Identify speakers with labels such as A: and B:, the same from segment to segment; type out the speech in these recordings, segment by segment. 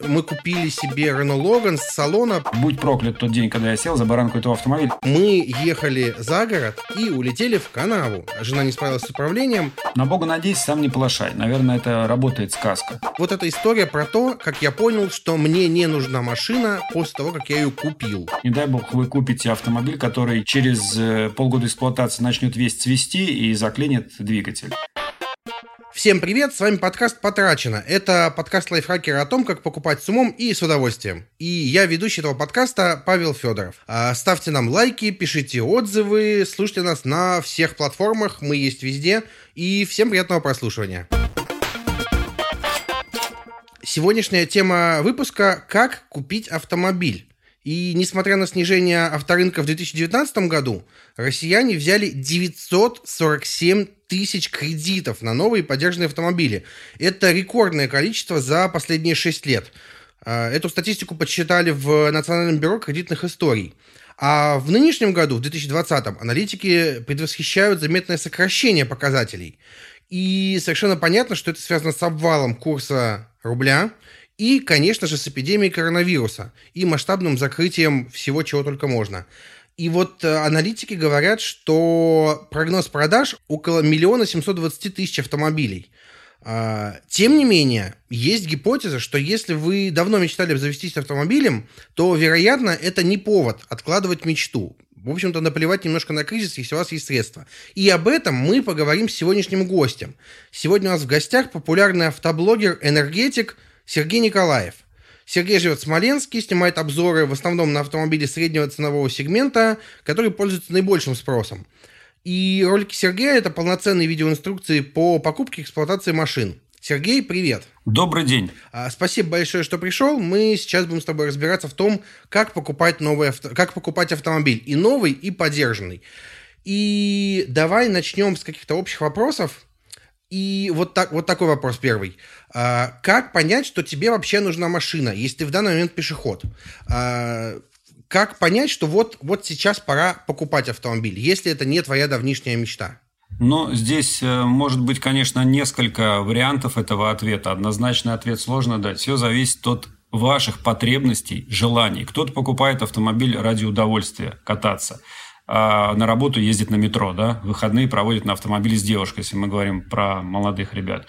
A: Мы купили себе Renault Logan с салона.
B: Будь проклят тот день, когда я сел за баранку этого автомобиля.
A: Мы ехали за город и улетели в канаву. Жена не справилась с управлением.
B: На бога надеюсь, сам не полошай. Наверное, это работает сказка.
A: Вот эта история про то, как я понял, что мне не нужна машина после того, как я ее купил.
B: Не дай бог вы купите автомобиль, который через э, полгода эксплуатации начнет весь цвести и заклинит двигатель.
A: Всем привет, с вами подкаст «Потрачено». Это подкаст лайфхакера о том, как покупать с умом и с удовольствием. И я ведущий этого подкаста Павел Федоров. А, ставьте нам лайки, пишите отзывы, слушайте нас на всех платформах, мы есть везде. И всем приятного прослушивания. Сегодняшняя тема выпуска «Как купить автомобиль». И несмотря на снижение авторынка в 2019 году, россияне взяли 947 тысяч кредитов на новые поддержанные автомобили. Это рекордное количество за последние 6 лет. А, эту статистику подсчитали в Национальном бюро кредитных историй. А в нынешнем году, в 2020, аналитики предвосхищают заметное сокращение показателей. И совершенно понятно, что это связано с обвалом курса рубля и, конечно же, с эпидемией коронавируса и масштабным закрытием всего, чего только можно. И вот э, аналитики говорят, что прогноз продаж около миллиона семьсот двадцати тысяч автомобилей. А, тем не менее, есть гипотеза, что если вы давно мечтали завестись автомобилем, то, вероятно, это не повод откладывать мечту. В общем-то, наплевать немножко на кризис, если у вас есть средства. И об этом мы поговорим с сегодняшним гостем. Сегодня у нас в гостях популярный автоблогер-энергетик Сергей Николаев – Сергей живет в Смоленске, снимает обзоры в основном на автомобили среднего ценового сегмента, которые пользуются наибольшим спросом. И ролики Сергея – это полноценные видеоинструкции по покупке и эксплуатации машин. Сергей, привет.
B: Добрый день.
A: А, спасибо большое, что пришел. Мы сейчас будем с тобой разбираться в том, как покупать, новый авто... как покупать автомобиль. И новый, и поддержанный. И давай начнем с каких-то общих вопросов. И вот, так, вот такой вопрос первый. А, как понять, что тебе вообще нужна машина, если ты в данный момент пешеход? А, как понять, что вот, вот сейчас пора покупать автомобиль, если это не твоя давнишняя мечта?
B: Ну, здесь э, может быть, конечно, несколько вариантов этого ответа. Однозначный ответ сложно дать. Все зависит от ваших потребностей, желаний. Кто-то покупает автомобиль ради удовольствия кататься на работу ездит на метро, да, выходные проводит на автомобиле с девушкой, если мы говорим про молодых ребят.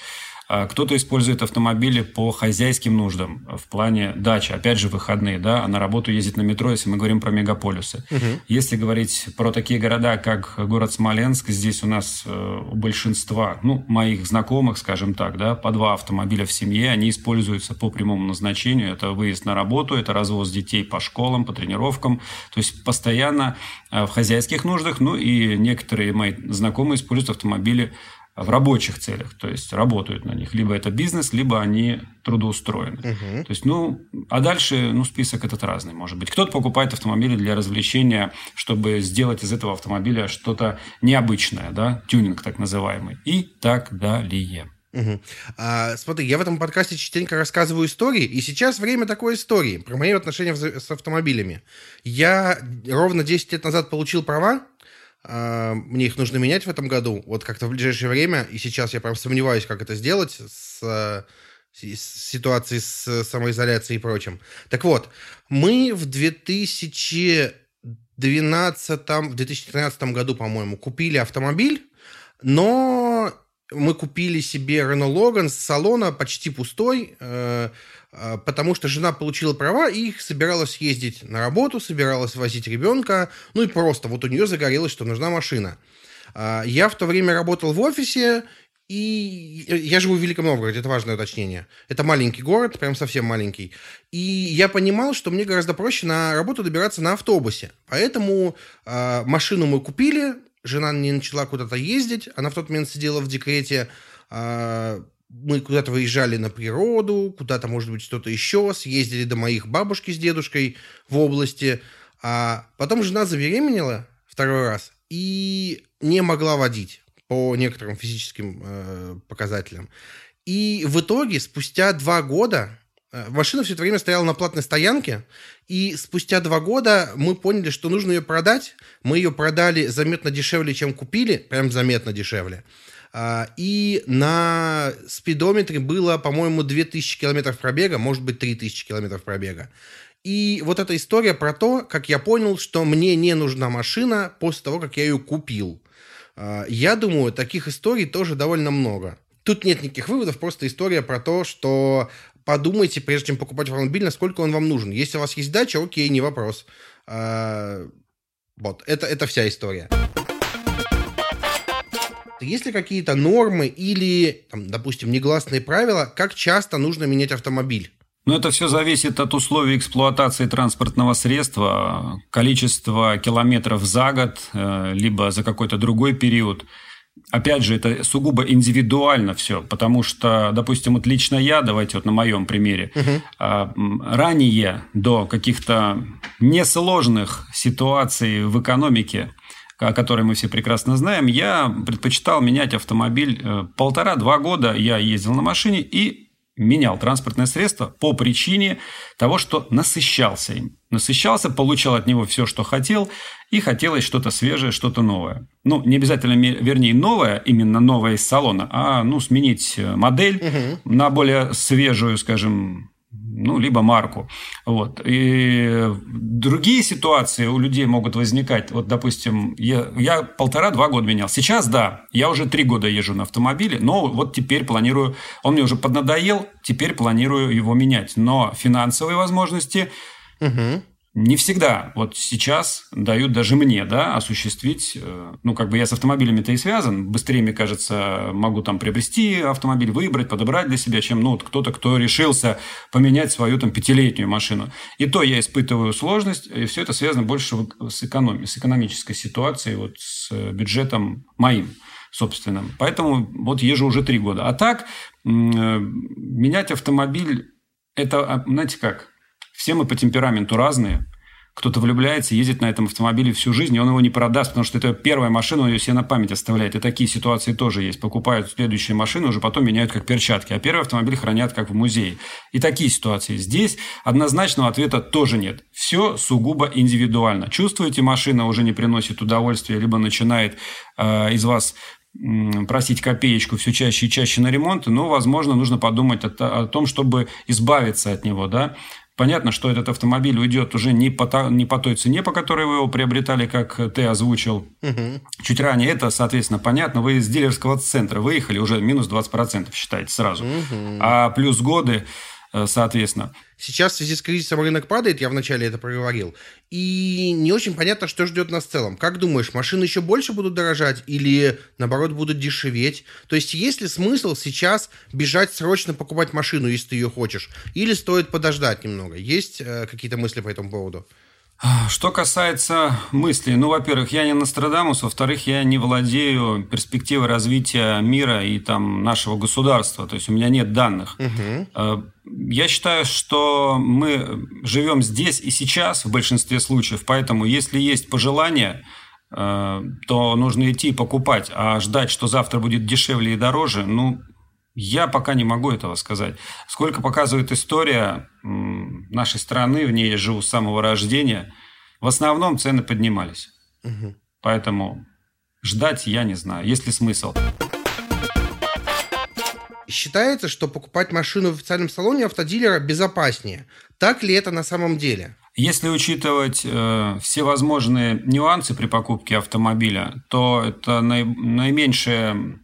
B: А кто-то использует автомобили по хозяйским нуждам в плане дачи, опять же выходные, да, а на работу ездит на метро, если мы говорим про мегаполисы. Угу. Если говорить про такие города, как город Смоленск, здесь у нас э, у большинства, ну, моих знакомых, скажем так, да, по два автомобиля в семье, они используются по прямому назначению. Это выезд на работу, это развоз детей по школам, по тренировкам. То есть постоянно э, в хозяйских нуждах, ну и некоторые мои знакомые используют автомобили в рабочих целях, то есть работают на них. Либо это бизнес, либо они трудоустроены. Угу. То есть, ну, а дальше, ну, список этот разный, может быть. Кто-то покупает автомобили для развлечения, чтобы сделать из этого автомобиля что-то необычное, да, тюнинг так называемый, и так далее.
A: Угу. А, смотри, я в этом подкасте частенько рассказываю истории, и сейчас время такой истории про мои отношения с автомобилями. Я ровно 10 лет назад получил права, мне их нужно менять в этом году, вот как-то в ближайшее время, и сейчас я прям сомневаюсь, как это сделать с, с ситуацией с самоизоляцией и прочим. Так вот, мы в 2012, в 2013 году, по-моему, купили автомобиль, но мы купили себе Renault Logan с салона почти пустой, э, а, потому что жена получила права и собиралась ездить на работу, собиралась возить ребенка, ну и просто вот у нее загорелось, что нужна машина. А, я в то время работал в офисе, и я живу в Великом Новгороде, это важное уточнение. Это маленький город, прям совсем маленький. И я понимал, что мне гораздо проще на работу добираться на автобусе. Поэтому э, машину мы купили, жена не начала куда-то ездить, она в тот момент сидела в декрете, э, мы куда-то выезжали на природу, куда-то, может быть, что-то еще, съездили до моих бабушки с дедушкой в области, а потом жена забеременела второй раз и не могла водить по некоторым физическим э, показателям. И в итоге, спустя два года, э, машина все это время стояла на платной стоянке, и спустя два года мы поняли, что нужно ее продать. Мы ее продали заметно дешевле, чем купили, прям заметно дешевле. И на спидометре было, по-моему, 2000 километров пробега, может быть, 3000 километров пробега. И вот эта история про то, как я понял, что мне не нужна машина после того, как я ее купил. А, я думаю, таких историй тоже довольно много. Тут нет никаких выводов, просто история про то, что подумайте, прежде чем покупать автомобиль, насколько он вам нужен. Если у вас есть дача, окей, не вопрос. А, вот, это, это вся история. Есть ли какие-то нормы или, там, допустим, негласные правила, как часто нужно менять автомобиль?
B: Ну, это все зависит от условий эксплуатации транспортного средства, количества километров за год, э, либо за какой-то другой период. Опять же, это сугубо индивидуально все, потому что, допустим, вот лично я, давайте вот на моем примере, угу. ранее до каких-то несложных ситуаций в экономике, о которой мы все прекрасно знаем, я предпочитал менять автомобиль э, полтора-два года. Я ездил на машине и менял транспортное средство по причине того, что насыщался им. Насыщался, получал от него все, что хотел, и хотелось что-то свежее, что-то новое. Ну, не обязательно, вернее, новое, именно новое из салона, а ну, сменить э, модель угу. на более свежую, скажем, ну, либо марку. Вот. И другие ситуации у людей могут возникать. Вот, допустим, я, я полтора-два года менял. Сейчас, да, я уже три года езжу на автомобиле, но вот теперь планирую, он мне уже поднадоел, теперь планирую его менять. Но финансовые возможности угу не всегда вот сейчас дают даже мне, да, осуществить, э, ну, как бы я с автомобилями-то и связан, быстрее, мне кажется, могу там приобрести автомобиль, выбрать, подобрать для себя, чем, ну, вот кто-то, кто решился поменять свою там пятилетнюю машину. И то я испытываю сложность, и все это связано больше с экономией, с экономической ситуацией, вот с бюджетом моим собственным. Поэтому вот езжу уже три года. А так, э, менять автомобиль, это, а, знаете как, все мы по темпераменту разные. Кто-то влюбляется, ездит на этом автомобиле всю жизнь, и он его не продаст, потому что это первая машина, он ее себе на память оставляет. И такие ситуации тоже есть. Покупают следующие машины, уже потом меняют как перчатки, а первый автомобиль хранят как в музее. И такие ситуации. Здесь однозначного ответа тоже нет. Все сугубо индивидуально. Чувствуете, машина уже не приносит удовольствия, либо начинает э, из вас просить копеечку все чаще и чаще на ремонт, но, возможно, нужно подумать о, о том, чтобы избавиться от него, да, Понятно, что этот автомобиль уйдет уже не по, та, не по той цене, по которой вы его приобретали, как ты озвучил угу. чуть ранее. Это, соответственно, понятно. Вы из дилерского центра выехали, уже минус 20% считаете сразу. Угу. А плюс годы Э, соответственно.
A: Сейчас в связи с кризисом рынок падает, я вначале это проговорил, и не очень понятно, что ждет нас в целом. Как думаешь, машины еще больше будут дорожать или, наоборот, будут дешеветь? То есть есть ли смысл сейчас бежать срочно покупать машину, если ты ее хочешь, или стоит подождать немного? Есть э, какие-то мысли по этому поводу?
B: Что касается мыслей, ну, во-первых, я не Нострадамус, во-вторых, я не владею перспективой развития мира и там нашего государства, то есть у меня нет данных. Угу. Я считаю, что мы живем здесь и сейчас в большинстве случаев, поэтому если есть пожелания, э, то нужно идти и покупать, а ждать, что завтра будет дешевле и дороже, ну, я пока не могу этого сказать. Сколько показывает история нашей страны, в ней я живу с самого рождения, в основном цены поднимались. Угу. Поэтому ждать я не знаю, есть ли смысл.
A: Считается, что покупать машину в официальном салоне автодилера безопаснее. Так ли это на самом деле?
B: Если учитывать э, все возможные нюансы при покупке автомобиля, то это наи, наименьшее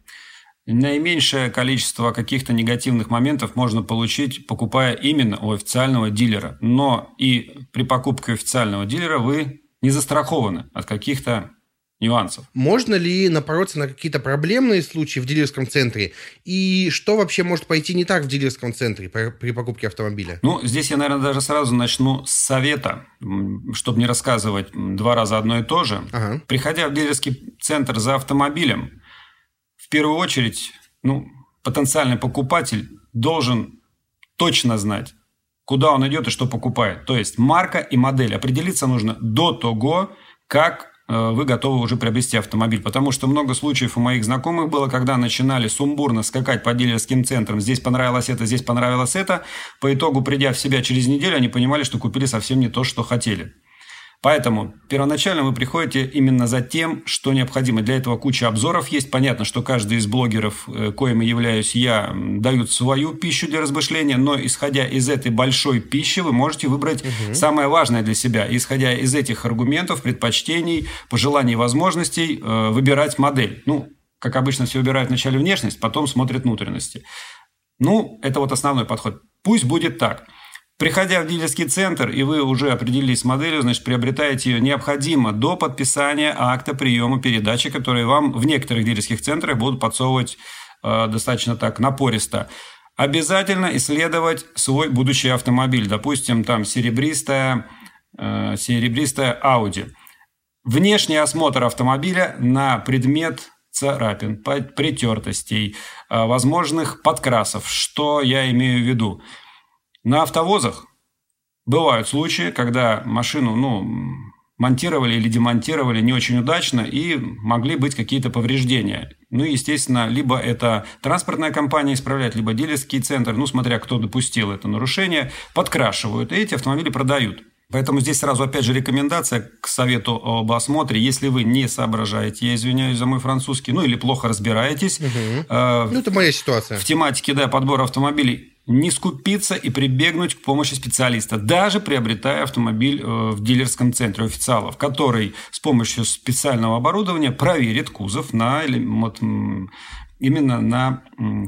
B: Наименьшее количество каких-то негативных моментов можно получить, покупая именно у официального дилера. Но и при покупке официального дилера вы не застрахованы от каких-то нюансов.
A: Можно ли напороться на какие-то проблемные случаи в дилерском центре? И что вообще может пойти не так в дилерском центре при покупке автомобиля?
B: Ну, здесь я, наверное, даже сразу начну с совета, чтобы не рассказывать два раза одно и то же. Ага. Приходя в дилерский центр за автомобилем, в первую очередь, ну, потенциальный покупатель должен точно знать, куда он идет и что покупает. То есть марка и модель. Определиться нужно до того, как э, вы готовы уже приобрести автомобиль. Потому что много случаев у моих знакомых было, когда начинали сумбурно скакать по дилерским центрам. Здесь понравилось это, здесь понравилось это. По итогу, придя в себя через неделю, они понимали, что купили совсем не то, что хотели. Поэтому первоначально вы приходите именно за тем, что необходимо. Для этого куча обзоров есть. Понятно, что каждый из блогеров, э, коим и являюсь я, дают свою пищу для размышления, но исходя из этой большой пищи, вы можете выбрать угу. самое важное для себя. Исходя из этих аргументов, предпочтений, пожеланий и возможностей, э, выбирать модель. Ну, как обычно, все выбирают вначале внешность, потом смотрят внутренности. Ну, это вот основной подход. Пусть будет так. Приходя в дилерский центр, и вы уже определились с моделью, значит, приобретаете ее необходимо до подписания акта приема передачи, которые вам в некоторых дилерских центрах будут подсовывать э, достаточно так напористо. Обязательно исследовать свой будущий автомобиль. Допустим, там серебристая, э, серебристая Audi. Внешний осмотр автомобиля на предмет царапин, притертостей, э, возможных подкрасов. Что я имею в виду? На автовозах бывают случаи, когда машину, ну, монтировали или демонтировали не очень удачно и могли быть какие-то повреждения. Ну, естественно, либо это транспортная компания исправляет, либо дилерский центр, ну, смотря кто допустил это нарушение, подкрашивают, и эти автомобили продают. Поэтому здесь сразу опять же рекомендация к совету об осмотре. Если вы не соображаете, я извиняюсь за мой французский, ну или плохо разбираетесь. Угу.
A: Э, ну, это моя ситуация.
B: В тематике да, подбора автомобилей не скупиться и прибегнуть к помощи специалиста, даже приобретая автомобиль э, в дилерском центре официалов, который с помощью специального оборудования проверит кузов на именно на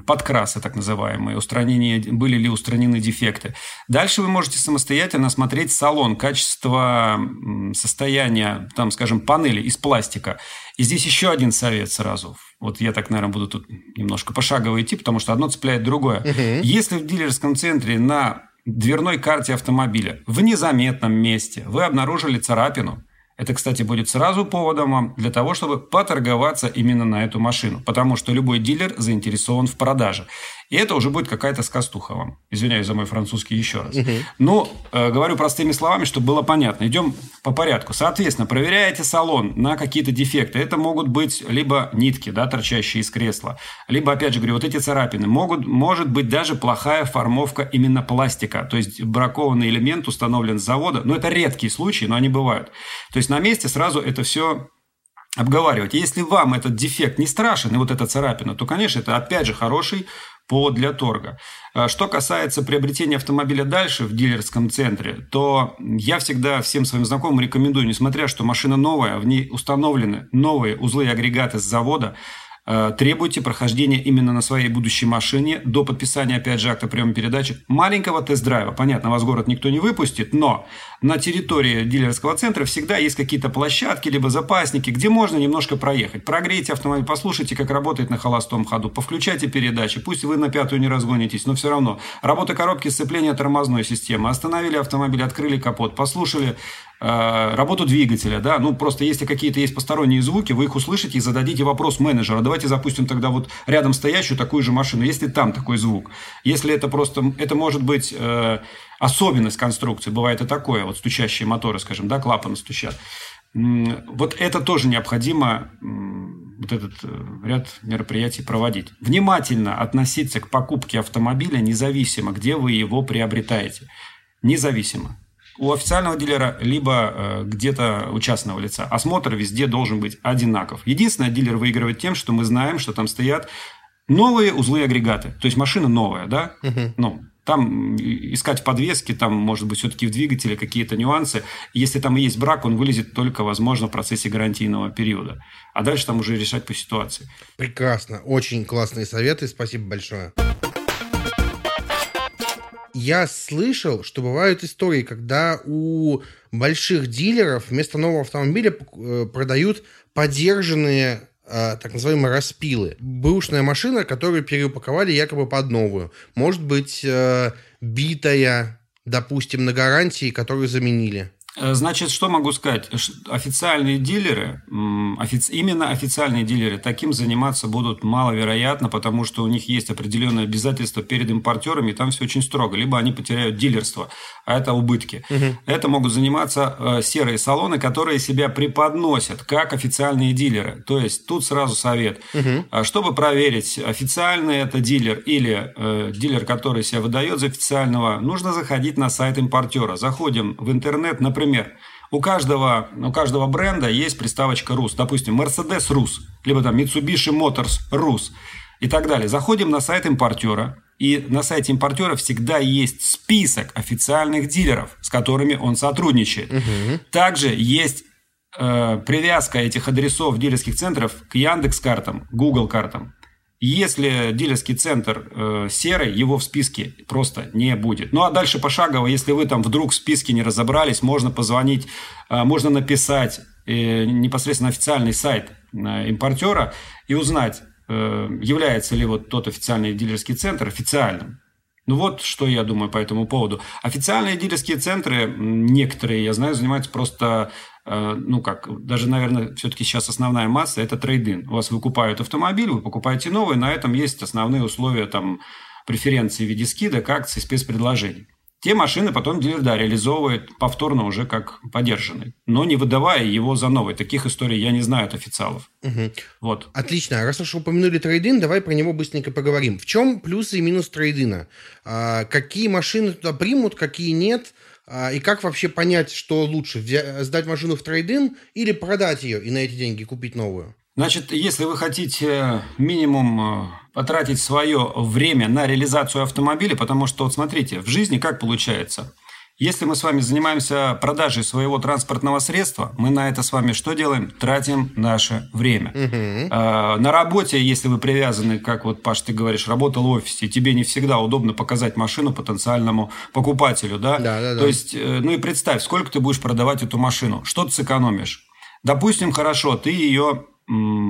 B: подкрасы, так называемые, устранение, были ли устранены дефекты. Дальше вы можете самостоятельно осмотреть салон, качество состояния, там, скажем, панели из пластика. И здесь еще один совет сразу. Вот я так, наверное, буду тут немножко пошагово идти, потому что одно цепляет другое. Угу. Если в дилерском центре на дверной карте автомобиля в незаметном месте вы обнаружили царапину, это, кстати, будет сразу поводом для того, чтобы поторговаться именно на эту машину, потому что любой дилер заинтересован в продаже. И это уже будет какая-то сказтуха вам. Извиняюсь за мой французский еще раз. Угу. Ну, э, говорю простыми словами, чтобы было понятно. Идем по порядку. Соответственно, проверяете салон на какие-то дефекты. Это могут быть либо нитки, да, торчащие из кресла, либо, опять же говорю, вот эти царапины. Могут, может быть даже плохая формовка именно пластика. То есть, бракованный элемент установлен с завода. Но это редкие случаи, но они бывают. То есть, на месте сразу это все обговаривать. Если вам этот дефект не страшен, и вот эта царапина, то, конечно, это опять же хороший повод для торга. А что касается приобретения автомобиля дальше в дилерском центре, то я всегда всем своим знакомым рекомендую, несмотря что машина новая, в ней установлены новые узлы и агрегаты с завода, Э, требуйте прохождения именно на своей будущей машине до подписания, опять же, акта приема передачи маленького тест-драйва. Понятно, вас город никто не выпустит, но на территории дилерского центра всегда есть какие-то площадки, либо запасники, где можно немножко проехать. Прогрейте автомобиль, послушайте, как работает на холостом ходу, повключайте передачи, пусть вы на пятую не разгонитесь, но все равно. Работа коробки сцепления тормозной системы. Остановили автомобиль, открыли капот, послушали Э, работу двигателя, да, ну просто если какие-то есть посторонние звуки, вы их услышите и зададите вопрос менеджера. Давайте запустим тогда вот рядом стоящую такую же машину, если там такой звук. Если это просто, это может быть э, особенность конструкции, бывает и такое, вот стучащие моторы, скажем, да, клапаны стучат. Вот это тоже необходимо вот этот э, ряд мероприятий проводить. Внимательно относиться к покупке автомобиля, независимо, где вы его приобретаете. Независимо у официального дилера, либо э, где-то у частного лица. Осмотр везде должен быть одинаков. Единственное, дилер выигрывает тем, что мы знаем, что там стоят новые узлы и агрегаты. То есть машина новая, да? Угу. Ну, там искать подвески, там, может быть, все-таки в двигателе какие-то нюансы. Если там и есть брак, он вылезет только, возможно, в процессе гарантийного периода. А дальше там уже решать по ситуации.
A: Прекрасно. Очень классные советы. Спасибо большое я слышал, что бывают истории, когда у больших дилеров вместо нового автомобиля э, продают подержанные э, так называемые распилы. Бэушная машина, которую переупаковали якобы под новую. Может быть, э, битая, допустим, на гарантии, которую заменили.
B: Э, значит, что могу сказать? Официальные дилеры, именно официальные дилеры, таким заниматься будут маловероятно, потому что у них есть определенные обязательства перед импортерами, и там все очень строго. Либо они потеряют дилерство, а это убытки. Угу. Это могут заниматься э, серые салоны, которые себя преподносят как официальные дилеры. То есть, тут сразу совет. Угу. Чтобы проверить, официальный это дилер или э, дилер, который себя выдает за официального, нужно заходить на сайт импортера. Заходим в интернет, например, например, у каждого, у каждого бренда есть приставочка «Рус». Допустим, Mercedes «Рус», либо там Mitsubishi Motors «Рус» и так далее. Заходим на сайт импортера, и на сайте импортера всегда есть список официальных дилеров, с которыми он сотрудничает. Угу. Также есть э, привязка этих адресов дилерских центров к Яндекс картам, Google картам. Если дилерский центр э, серый, его в списке просто не будет. Ну а дальше пошагово, если вы там вдруг в списке не разобрались, можно позвонить, э, можно написать э, непосредственно официальный сайт импортера и узнать, является ли вот тот официальный дилерский центр официальным. Ну вот, что я думаю по этому поводу. Официальные дилерские центры, некоторые, я знаю, занимаются просто ну как, даже, наверное, все-таки сейчас основная масса – это трейдинг. У вас выкупают автомобиль, вы покупаете новый, на этом есть основные условия там, преференции в виде скидок, акций, спецпредложений. Те машины потом дилер, да, реализовывает повторно уже как подержанный, но не выдавая его за новый. Таких историй я не знаю от официалов.
A: Угу. Вот. Отлично. Раз уж упомянули трейдин, давай про него быстренько поговорим. В чем плюсы и минус трейдина? А, какие машины туда примут, какие нет? А, и как вообще понять, что лучше, сдать машину в трейдинг или продать ее и на эти деньги купить новую?
B: Значит, если вы хотите минимум э, потратить свое время на реализацию автомобиля, потому что, вот смотрите, в жизни как получается – если мы с вами занимаемся продажей своего транспортного средства, мы на это с вами что делаем? Тратим наше время. Угу. на работе, если вы привязаны, как вот, Паш, ты говоришь, работал в офисе, тебе не всегда удобно показать машину потенциальному покупателю, да?
A: Да, да, да.
B: То есть, э, ну и представь, сколько ты будешь продавать эту машину, что ты сэкономишь. Допустим, хорошо, ты ее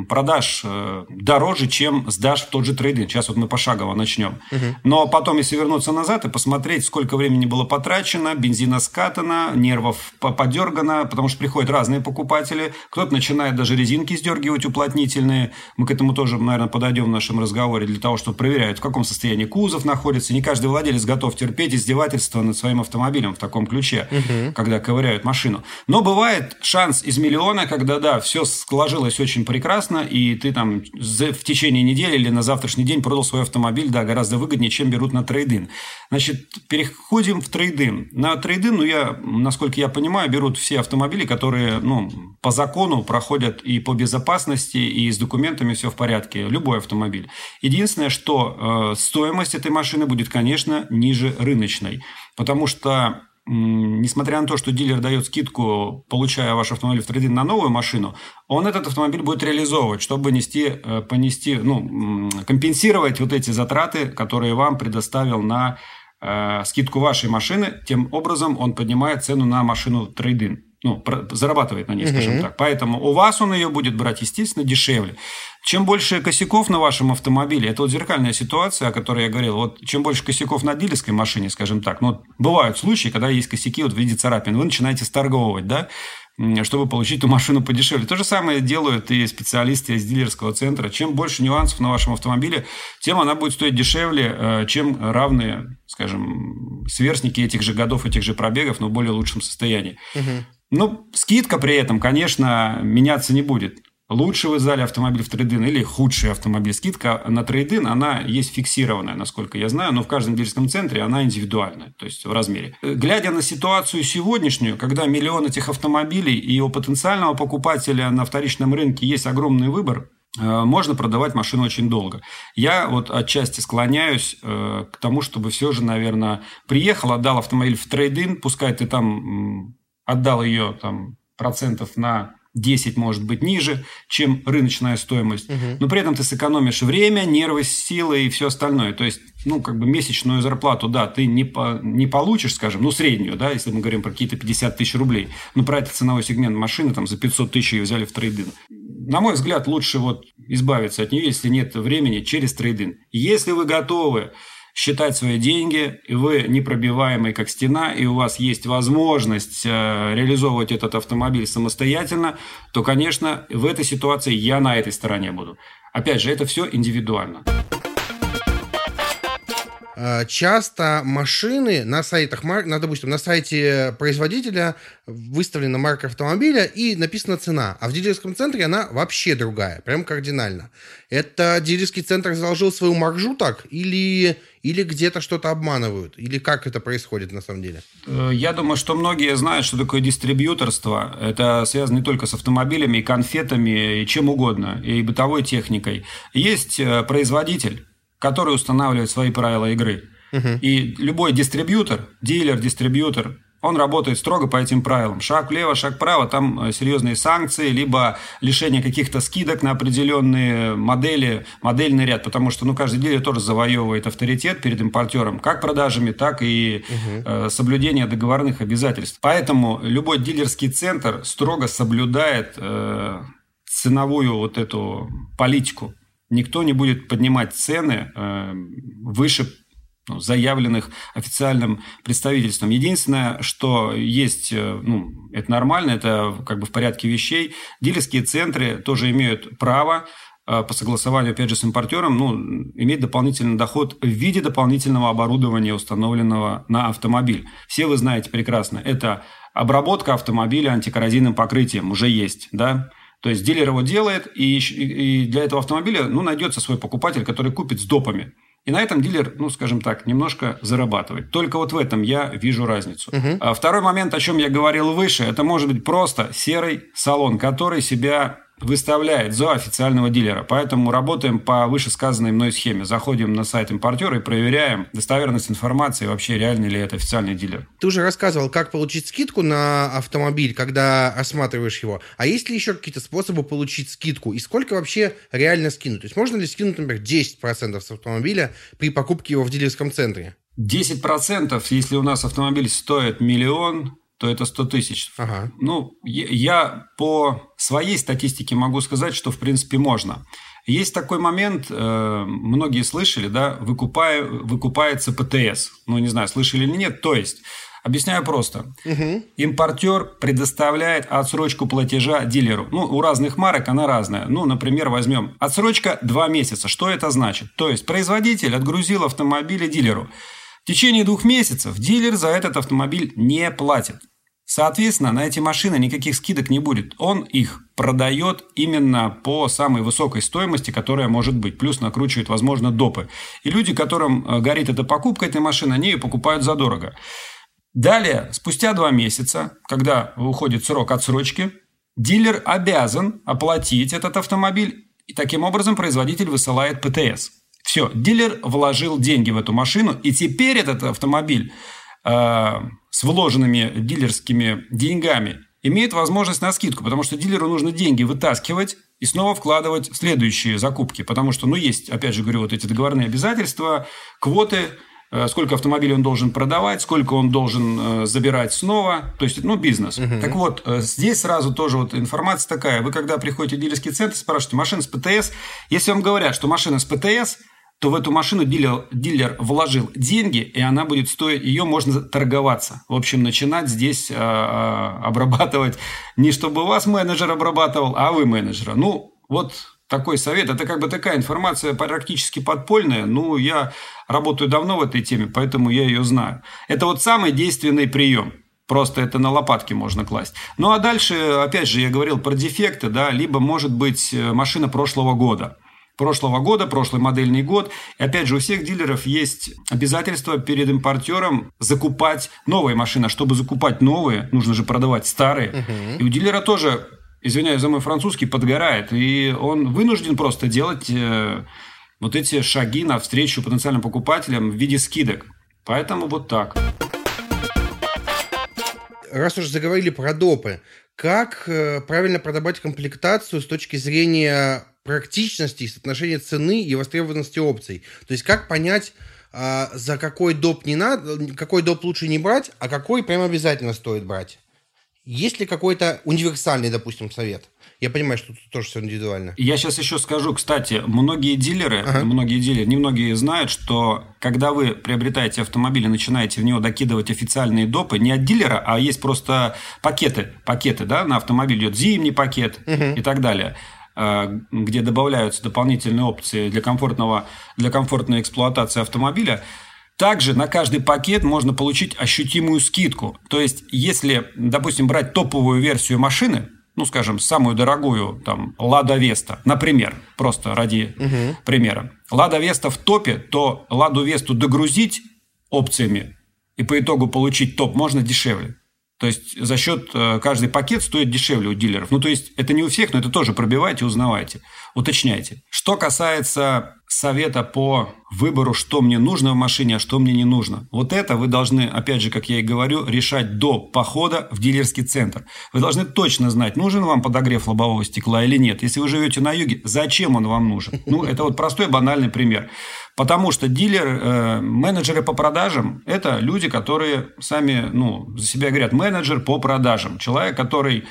B: продашь э, дороже, чем сдашь в тот же трейдинг. Сейчас вот мы пошагово начнем. Угу. Но потом, если вернуться назад и посмотреть, сколько времени было потрачено, бензина скатано, нервов подергано, потому что приходят разные покупатели. Кто-то начинает даже резинки сдергивать уплотнительные. Мы к этому тоже, наверное, подойдем в нашем разговоре для того, чтобы проверять, в каком состоянии кузов находится. Не каждый владелец готов терпеть издевательство над своим автомобилем в таком ключе, угу. когда ковыряют машину. Но бывает шанс из миллиона, когда, да, все сложилось очень прекрасно, и ты там в течение недели или на завтрашний день продал свой автомобиль, да, гораздо выгоднее, чем берут на трейдин. Значит, переходим в трейдин. На трейдин, ну, я, насколько я понимаю, берут все автомобили, которые, ну, по закону проходят и по безопасности, и с документами все в порядке. Любой автомобиль. Единственное, что э, стоимость этой машины будет, конечно, ниже рыночной. Потому что несмотря на то, что дилер дает скидку, получая ваш автомобиль в трейдинг на новую машину, он этот автомобиль будет реализовывать, чтобы нести, э, понести, ну, компенсировать вот эти затраты, которые вам предоставил на э, скидку вашей машины. Тем образом он поднимает цену на машину трейдинг ну, зарабатывает на ней, скажем угу. так. Поэтому у вас он ее будет брать, естественно, дешевле. Чем больше косяков на вашем автомобиле, это вот зеркальная ситуация, о которой я говорил, вот чем больше косяков на дилерской машине, скажем так, ну, бывают случаи, когда есть косяки вот в виде царапин, вы начинаете сторговывать, да, чтобы получить эту машину подешевле. То же самое делают и специалисты из дилерского центра. Чем больше нюансов на вашем автомобиле, тем она будет стоить дешевле, э, чем равные, скажем, сверстники этих же годов, этих же пробегов, но в более лучшем состоянии. Угу. Ну, скидка при этом, конечно, меняться не будет. Лучше вы сдали автомобиль в трейдин или худший автомобиль. Скидка на трейдин, она есть фиксированная, насколько я знаю, но в каждом дилерском центре она индивидуальная, то есть в размере. Глядя на ситуацию сегодняшнюю, когда миллион этих автомобилей и у потенциального покупателя на вторичном рынке есть огромный выбор, э, можно продавать машину очень долго. Я вот отчасти склоняюсь э, к тому, чтобы все же, наверное, приехал, отдал автомобиль в трейдин, пускай ты там отдал ее там процентов на 10 может быть ниже, чем рыночная стоимость. Угу. Но при этом ты сэкономишь время, нервы, силы и все остальное. То есть, ну, как бы месячную зарплату, да, ты не, по, не получишь, скажем, ну, среднюю, да, если мы говорим про какие-то 50 тысяч рублей. Но про этот ценовой сегмент машины там за 500 тысяч ее взяли в трейдинг. На мой взгляд, лучше вот избавиться от нее, если нет времени, через трейдинг. Если вы готовы считать свои деньги, и вы непробиваемый как стена, и у вас есть возможность э, реализовывать этот автомобиль самостоятельно, то, конечно, в этой ситуации я на этой стороне буду. Опять же, это все индивидуально.
A: Э, часто машины на сайтах, на, допустим, на сайте производителя выставлена марка автомобиля и написана цена, а в дилерском центре она вообще другая, прям кардинально. Это дилерский центр заложил свою маржу так или, или где-то что-то обманывают? Или как это происходит на самом деле?
B: Э, я думаю, что многие знают, что такое дистрибьюторство. Это связано не только с автомобилями, и конфетами, и чем угодно, и бытовой техникой. Есть э, производитель, который устанавливает свои правила игры. Угу. И любой дистрибьютор, дилер, дистрибьютор, он работает строго по этим правилам. Шаг влево, шаг вправо, там э, серьезные санкции, либо лишение каких-то скидок на определенные модели, модельный ряд, потому что ну, каждый дилер тоже завоевывает авторитет перед импортером, как продажами, так и угу. э, соблюдение договорных обязательств. Поэтому любой дилерский центр строго соблюдает э, ценовую вот эту политику. Никто не будет поднимать цены э, выше ну, заявленных официальным представительством. Единственное, что есть, э, ну, это нормально, это как бы в порядке вещей. Дилерские центры тоже имеют право э, по согласованию, опять же, с импортером, ну, иметь дополнительный доход в виде дополнительного оборудования, установленного на автомобиль. Все вы знаете прекрасно, это обработка автомобиля антикоррозийным покрытием уже есть, да, то есть дилер его делает, и, и для этого автомобиля ну, найдется свой покупатель, который купит с допами. И на этом дилер, ну, скажем так, немножко зарабатывает. Только вот в этом я вижу разницу. Угу. Второй момент, о чем я говорил выше, это может быть просто серый салон, который себя выставляет за официального дилера. Поэтому работаем по вышесказанной мной схеме. Заходим на сайт импортера и проверяем достоверность информации, вообще реальный ли это официальный дилер.
A: Ты уже рассказывал, как получить скидку на автомобиль, когда осматриваешь его. А есть ли еще какие-то способы получить скидку? И сколько вообще реально скинуть? То есть можно ли скинуть, например, 10% с автомобиля при покупке его в дилерском центре?
B: 10%, если у нас автомобиль стоит миллион, то это 100 тысяч. Ага. Ну, я по своей статистике могу сказать, что в принципе можно. Есть такой момент, э, многие слышали, да, выкупая, выкупается ПТС. Ну, не знаю, слышали или нет. То есть, объясняю просто. Угу. Импортер предоставляет отсрочку платежа дилеру. Ну, у разных марок она разная. Ну, например, возьмем отсрочка 2 месяца. Что это значит? То есть, производитель отгрузил автомобиль дилеру. Течение двух месяцев дилер за этот автомобиль не платит. Соответственно, на эти машины никаких скидок не будет. Он их продает именно по самой высокой стоимости, которая может быть. Плюс накручивает, возможно, допы. И люди, которым э, горит эта покупка этой машины, они ее покупают задорого. Далее, спустя два месяца, когда уходит срок отсрочки, дилер обязан оплатить этот автомобиль, и таким образом производитель высылает ПТС. Все, дилер вложил деньги в эту машину, и теперь этот автомобиль э, с вложенными дилерскими деньгами имеет возможность на скидку, потому что дилеру нужно деньги вытаскивать и снова вкладывать в следующие закупки, потому что, ну, есть, опять же говорю, вот эти договорные обязательства, квоты, э, сколько автомобилей он должен продавать, сколько он должен э, забирать снова, то есть, ну, бизнес. Угу. Так вот, э, здесь сразу тоже вот информация такая, вы когда приходите в дилерский центр, спрашиваете, машина с ПТС, если вам говорят, что машина с ПТС – то в эту машину дилер, дилер вложил деньги, и она будет стоить, ее можно торговаться. В общем, начинать здесь а, обрабатывать не чтобы вас менеджер обрабатывал, а вы менеджера. Ну, вот такой совет. Это как бы такая информация практически подпольная. Ну, я работаю давно в этой теме, поэтому я ее знаю. Это вот самый действенный прием. Просто это на лопатки можно класть. Ну, а дальше, опять же, я говорил про дефекты, да, либо, может быть, э, машина прошлого года – прошлого года, прошлый модельный год. И опять же, у всех дилеров есть обязательство перед импортером закупать новые машины. А чтобы закупать новые, нужно же продавать старые. Угу. И у дилера тоже, извиняюсь за мой французский, подгорает. И он вынужден просто делать э, вот эти шаги навстречу потенциальным покупателям в виде скидок. Поэтому вот так.
A: Раз уж заговорили про допы, как э, правильно продавать комплектацию с точки зрения практичности и соотношения цены и востребованности опций. То есть как понять, а, за какой доп не надо, какой доп лучше не брать, а какой прям обязательно стоит брать. Есть ли какой-то универсальный, допустим, совет? Я понимаю, что тут тоже все индивидуально.
B: Я сейчас еще скажу, кстати, многие дилеры, ага. многие дилеры, немногие знают, что когда вы приобретаете автомобиль и начинаете в него докидывать официальные допы, не от дилера, а есть просто пакеты, пакеты, да, на автомобиль идет зимний пакет угу. и так далее – где добавляются дополнительные опции для, комфортного, для комфортной эксплуатации автомобиля, Также на каждый пакет можно получить ощутимую скидку. То есть, если, допустим, брать топовую версию машины, ну, скажем, самую дорогую, там, Лада Веста, например, просто ради угу. примера. Лада Веста в топе, то Ладу Весту догрузить опциями и по итогу получить топ можно дешевле. То есть за счет э, каждый пакет стоит дешевле у дилеров. Ну, то есть это не у всех, но это тоже пробивайте, узнавайте, уточняйте. Что касается совета по выбору, что мне нужно в машине, а что мне не нужно. Вот это вы должны, опять же, как я и говорю, решать до похода в дилерский центр. Вы должны точно знать, нужен вам подогрев лобового стекла или нет. Если вы живете на юге, зачем он вам нужен? Ну, это вот простой банальный пример. Потому что дилер, э, менеджеры по продажам – это люди, которые сами ну, за себя говорят менеджер по продажам. Человек, который э,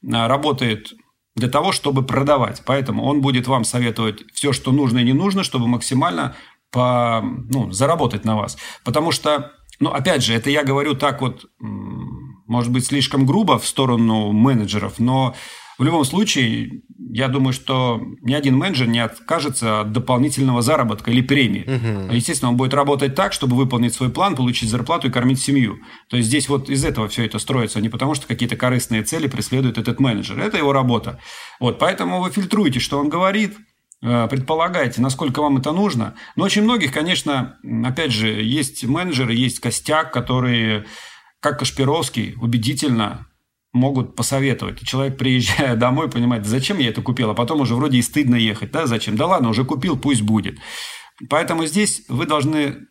B: работает для того, чтобы продавать. Поэтому он будет вам советовать все, что нужно и не нужно, чтобы максимально по, ну, заработать на вас. Потому что, ну, опять же, это я говорю так вот, может быть, слишком грубо в сторону менеджеров, но в любом случае, я думаю, что ни один менеджер не откажется от дополнительного заработка или премии. Угу. Естественно, он будет работать так, чтобы выполнить свой план, получить зарплату и кормить семью. То есть здесь вот из этого все это строится, а не потому, что какие-то корыстные цели преследует этот менеджер. Это его работа. Вот, поэтому вы фильтруете, что он говорит, э, предполагаете, насколько вам это нужно. Но очень многих, конечно, опять же, есть менеджеры, есть костяк, которые, как Кашпировский, убедительно могут посоветовать. человек, приезжая домой, понимает, зачем я это купил, а потом уже вроде и стыдно ехать. Да, зачем? Да ладно, уже купил, пусть будет. Поэтому здесь вы должны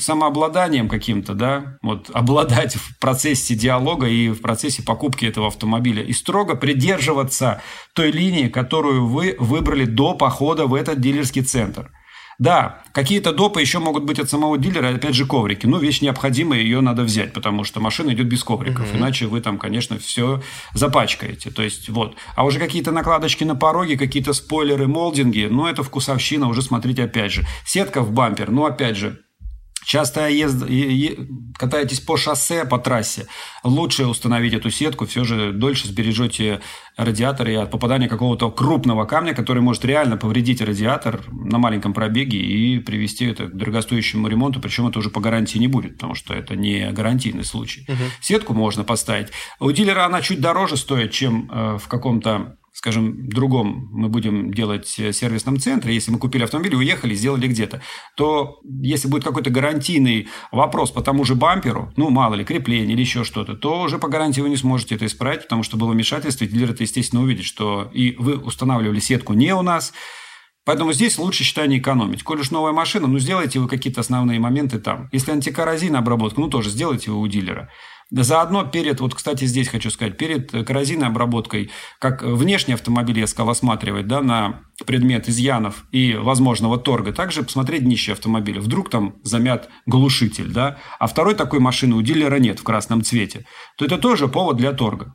B: самообладанием каким-то, да, вот обладать в процессе диалога и в процессе покупки этого автомобиля и строго придерживаться той линии, которую вы выбрали до похода в этот дилерский центр – да, какие-то допы еще могут быть от самого дилера, опять же, коврики. Ну, вещь необходимая, ее надо взять, потому что машина идет без ковриков. Угу. Иначе вы там, конечно, все запачкаете. То есть, вот. А уже какие-то накладочки на пороге, какие-то спойлеры, молдинги, ну, это вкусовщина, уже смотрите опять же. Сетка в бампер, ну, опять же, Часто езд... катаетесь по шоссе, по трассе. Лучше установить эту сетку, все же дольше сбережете радиатор и от попадания какого-то крупного камня, который может реально повредить радиатор на маленьком пробеге и привести это к дорогостоящему ремонту, причем это уже по гарантии не будет, потому что это не гарантийный случай. Угу. Сетку можно поставить. У дилера она чуть дороже стоит, чем э, в каком-то скажем, другом мы будем делать сервисном центре, если мы купили автомобиль, уехали, сделали где-то, то если будет какой-то гарантийный вопрос по тому же бамперу, ну, мало ли, крепление или еще что-то, то уже по гарантии вы не сможете это исправить, потому что было вмешательство, и дилер это, естественно, увидит, что и вы устанавливали сетку не у нас, Поэтому здесь лучше, считаю, не экономить. Коль уж новая машина, ну, сделайте вы какие-то основные моменты там. Если антикоррозийная обработка, ну, тоже сделайте вы у дилера. Заодно перед, вот, кстати, здесь хочу сказать, перед коррозийной обработкой, как внешний автомобиль я сказал осматривать, да, на предмет изъянов и возможного торга, также посмотреть днище автомобиля. Вдруг там замят глушитель, да, а второй такой машины у дилера нет в красном цвете, то это тоже повод для торга.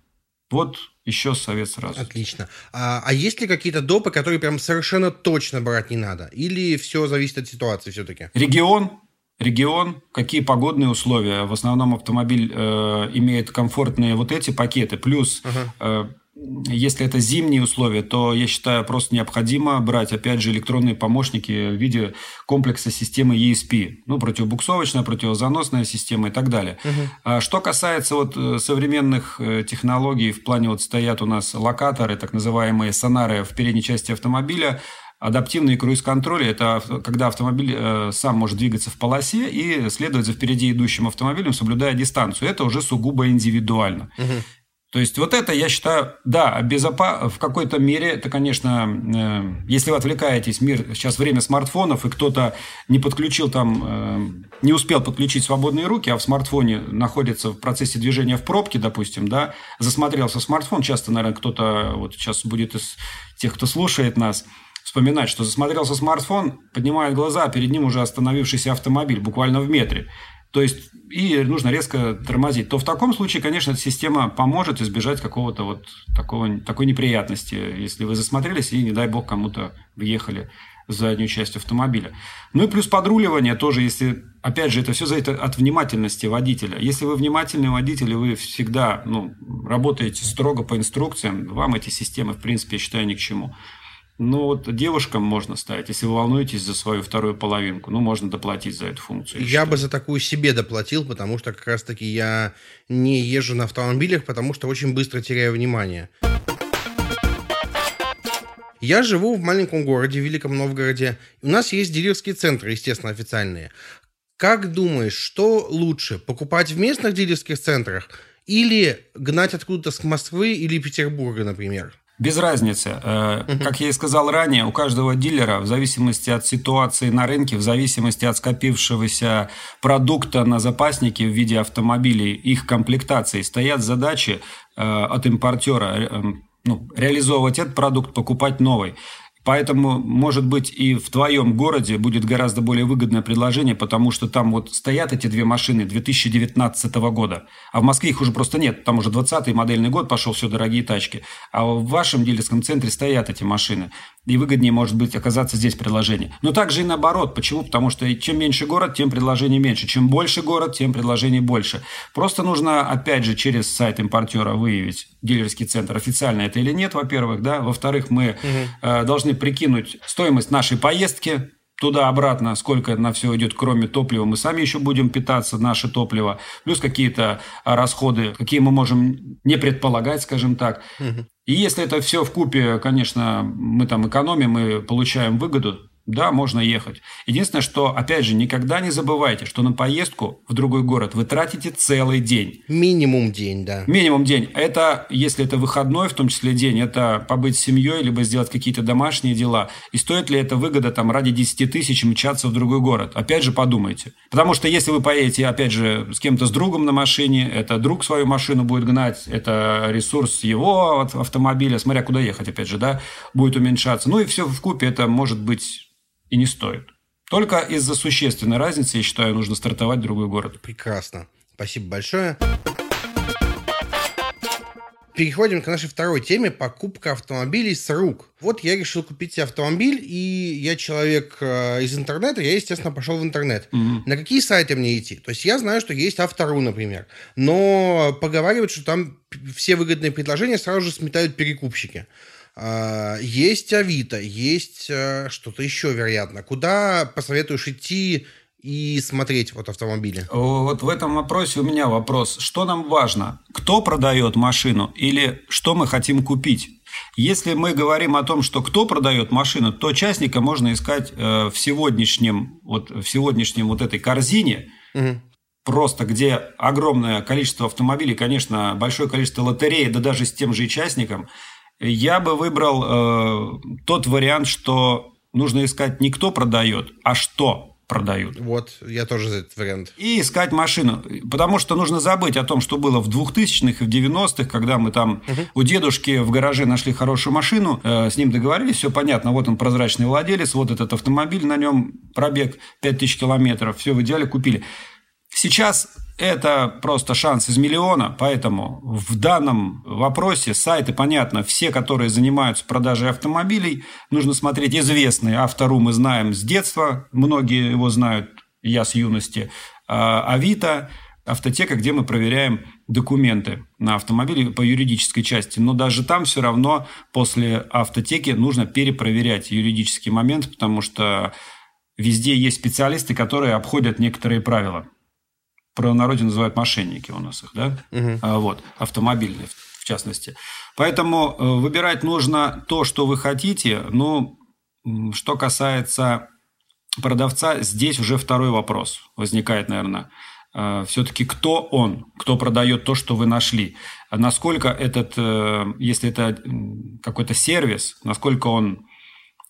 B: Вот еще совет сразу.
A: Отлично. А, а есть ли какие-то допы, которые прям совершенно точно брать не надо? Или все зависит от ситуации все-таки?
B: Регион, регион, какие погодные условия. В основном автомобиль э, имеет комфортные вот эти пакеты. Плюс, uh-huh. э, если это зимние условия, то я считаю просто необходимо брать, опять же, электронные помощники в виде комплекса системы ESP. Ну, противобуксовочная, противозаносная система и так далее. Uh-huh. А что касается вот э, современных э, технологий, в плане вот стоят у нас локаторы, так называемые сонары в передней части автомобиля, Адаптивный круиз-контроль – это когда автомобиль э, сам может двигаться в полосе и следовать за впереди идущим автомобилем, соблюдая дистанцию. Это уже сугубо индивидуально. Угу. То есть вот это, я считаю, да, безопа... в какой-то мере, это, конечно, э, если вы отвлекаетесь, мир, сейчас время смартфонов, и кто-то не подключил там, э, не успел подключить свободные руки, а в смартфоне находится в процессе движения в пробке, допустим, да, засмотрелся в смартфон, часто, наверное, кто-то вот сейчас будет из тех, кто слушает нас, вспоминать, что засмотрелся смартфон, поднимает глаза, а перед ним уже остановившийся автомобиль, буквально в метре. То есть, и нужно резко тормозить. То в таком случае, конечно, эта система поможет избежать какого-то вот такого, такой неприятности, если вы засмотрелись и, не дай бог, кому-то въехали заднюю часть автомобиля. Ну и плюс подруливание тоже, если, опять же, это все зависит от внимательности водителя. Если вы внимательный водитель, и вы всегда ну, работаете строго по инструкциям, вам эти системы, в принципе, я считаю, ни к чему. Ну, вот девушкам можно ставить. Если вы волнуетесь за свою вторую половинку, ну, можно доплатить за эту функцию.
A: Я считаю. бы за такую себе доплатил, потому что как раз-таки я не езжу на автомобилях, потому что очень быстро теряю внимание. Я живу в маленьком городе, в Великом Новгороде. У нас есть дилерские центры, естественно, официальные. Как думаешь, что лучше, покупать в местных дилерских центрах или гнать откуда-то с Москвы или Петербурга, например?
B: Без разницы. Угу. Как я и сказал ранее, у каждого дилера, в зависимости от ситуации на рынке, в зависимости от скопившегося продукта на запаснике в виде автомобилей, их комплектации, стоят задачи э, от импортера э, ну, реализовывать этот продукт, покупать новый. Поэтому, может быть, и в твоем городе будет гораздо более выгодное предложение, потому что там вот стоят эти две машины 2019 года, а в Москве их уже просто нет. Там уже 20-й модельный год пошел, все дорогие тачки. А в вашем дилерском центре стоят эти машины. И выгоднее, может быть, оказаться здесь предложение. Но также и наоборот. Почему? Потому что чем меньше город, тем предложений меньше. Чем больше город, тем предложений больше. Просто нужно, опять же, через сайт импортера выявить дилерский центр, официально это или нет, во-первых. Да? Во-вторых, мы угу. э, должны прикинуть стоимость нашей поездки, туда-обратно, сколько на все идет, кроме топлива. Мы сами еще будем питаться, наше топливо, плюс какие-то а, расходы, какие мы можем не предполагать, скажем так. Угу. И если это все в купе, конечно, мы там экономим, мы получаем выгоду, да, можно ехать. Единственное, что, опять же, никогда не забывайте, что на поездку в другой город вы тратите целый день.
A: Минимум день, да.
B: Минимум день. Это, если это выходной, в том числе день, это побыть с семьей, либо сделать какие-то домашние дела. И стоит ли это выгода там ради 10 тысяч мчаться в другой город? Опять же, подумайте. Потому что если вы поедете, опять же, с кем-то с другом на машине, это друг свою машину будет гнать, это ресурс его автомобиля, смотря куда ехать, опять же, да, будет уменьшаться. Ну и все в купе это может быть и не стоит. Только из-за существенной разницы, я считаю, нужно стартовать в другой город.
A: Прекрасно. Спасибо большое. Переходим к нашей второй теме – покупка автомобилей с рук. Вот я решил купить себе автомобиль, и я человек э, из интернета, я, естественно, пошел в интернет. Mm-hmm. На какие сайты мне идти? То есть я знаю, что есть Автору, например, но поговаривают, что там все выгодные предложения сразу же сметают перекупщики. А, есть Авито, есть э, что-то еще, вероятно. Куда посоветуешь идти и смотреть вот автомобили?
B: Вот в этом вопросе у меня вопрос. Что нам важно? Кто продает машину или что мы хотим купить? Если мы говорим о том, что кто продает машину, то частника можно искать э, в сегодняшнем вот в сегодняшнем вот этой корзине, угу. просто где огромное количество автомобилей, конечно, большое количество лотерей, да даже с тем же и частником – я бы выбрал э, тот вариант, что нужно искать не кто продает, а что продают.
A: Вот, я тоже за этот вариант.
B: И искать машину. Потому что нужно забыть о том, что было в 2000-х и в 90-х, когда мы там угу. у дедушки в гараже нашли хорошую машину, э, с ним договорились, все понятно, вот он прозрачный владелец, вот этот автомобиль, на нем пробег 5000 километров, все в идеале купили. Сейчас это просто шанс из миллиона, поэтому в данном вопросе сайты, понятно, все, которые занимаются продажей автомобилей, нужно смотреть известные. Автору мы знаем с детства, многие его знают, я с юности. А, Авито, автотека, где мы проверяем документы на автомобиле по юридической части. Но даже там все равно после автотеки нужно перепроверять юридический момент, потому что везде есть специалисты, которые обходят некоторые правила про народе называют мошенники у нас их, да? Угу. А, вот, автомобильные в частности. Поэтому э, выбирать нужно то, что вы хотите. Ну, что касается продавца, здесь уже второй вопрос возникает, наверное. Э, Все-таки кто он, кто продает то, что вы нашли? Насколько этот, э, если это какой-то сервис, насколько он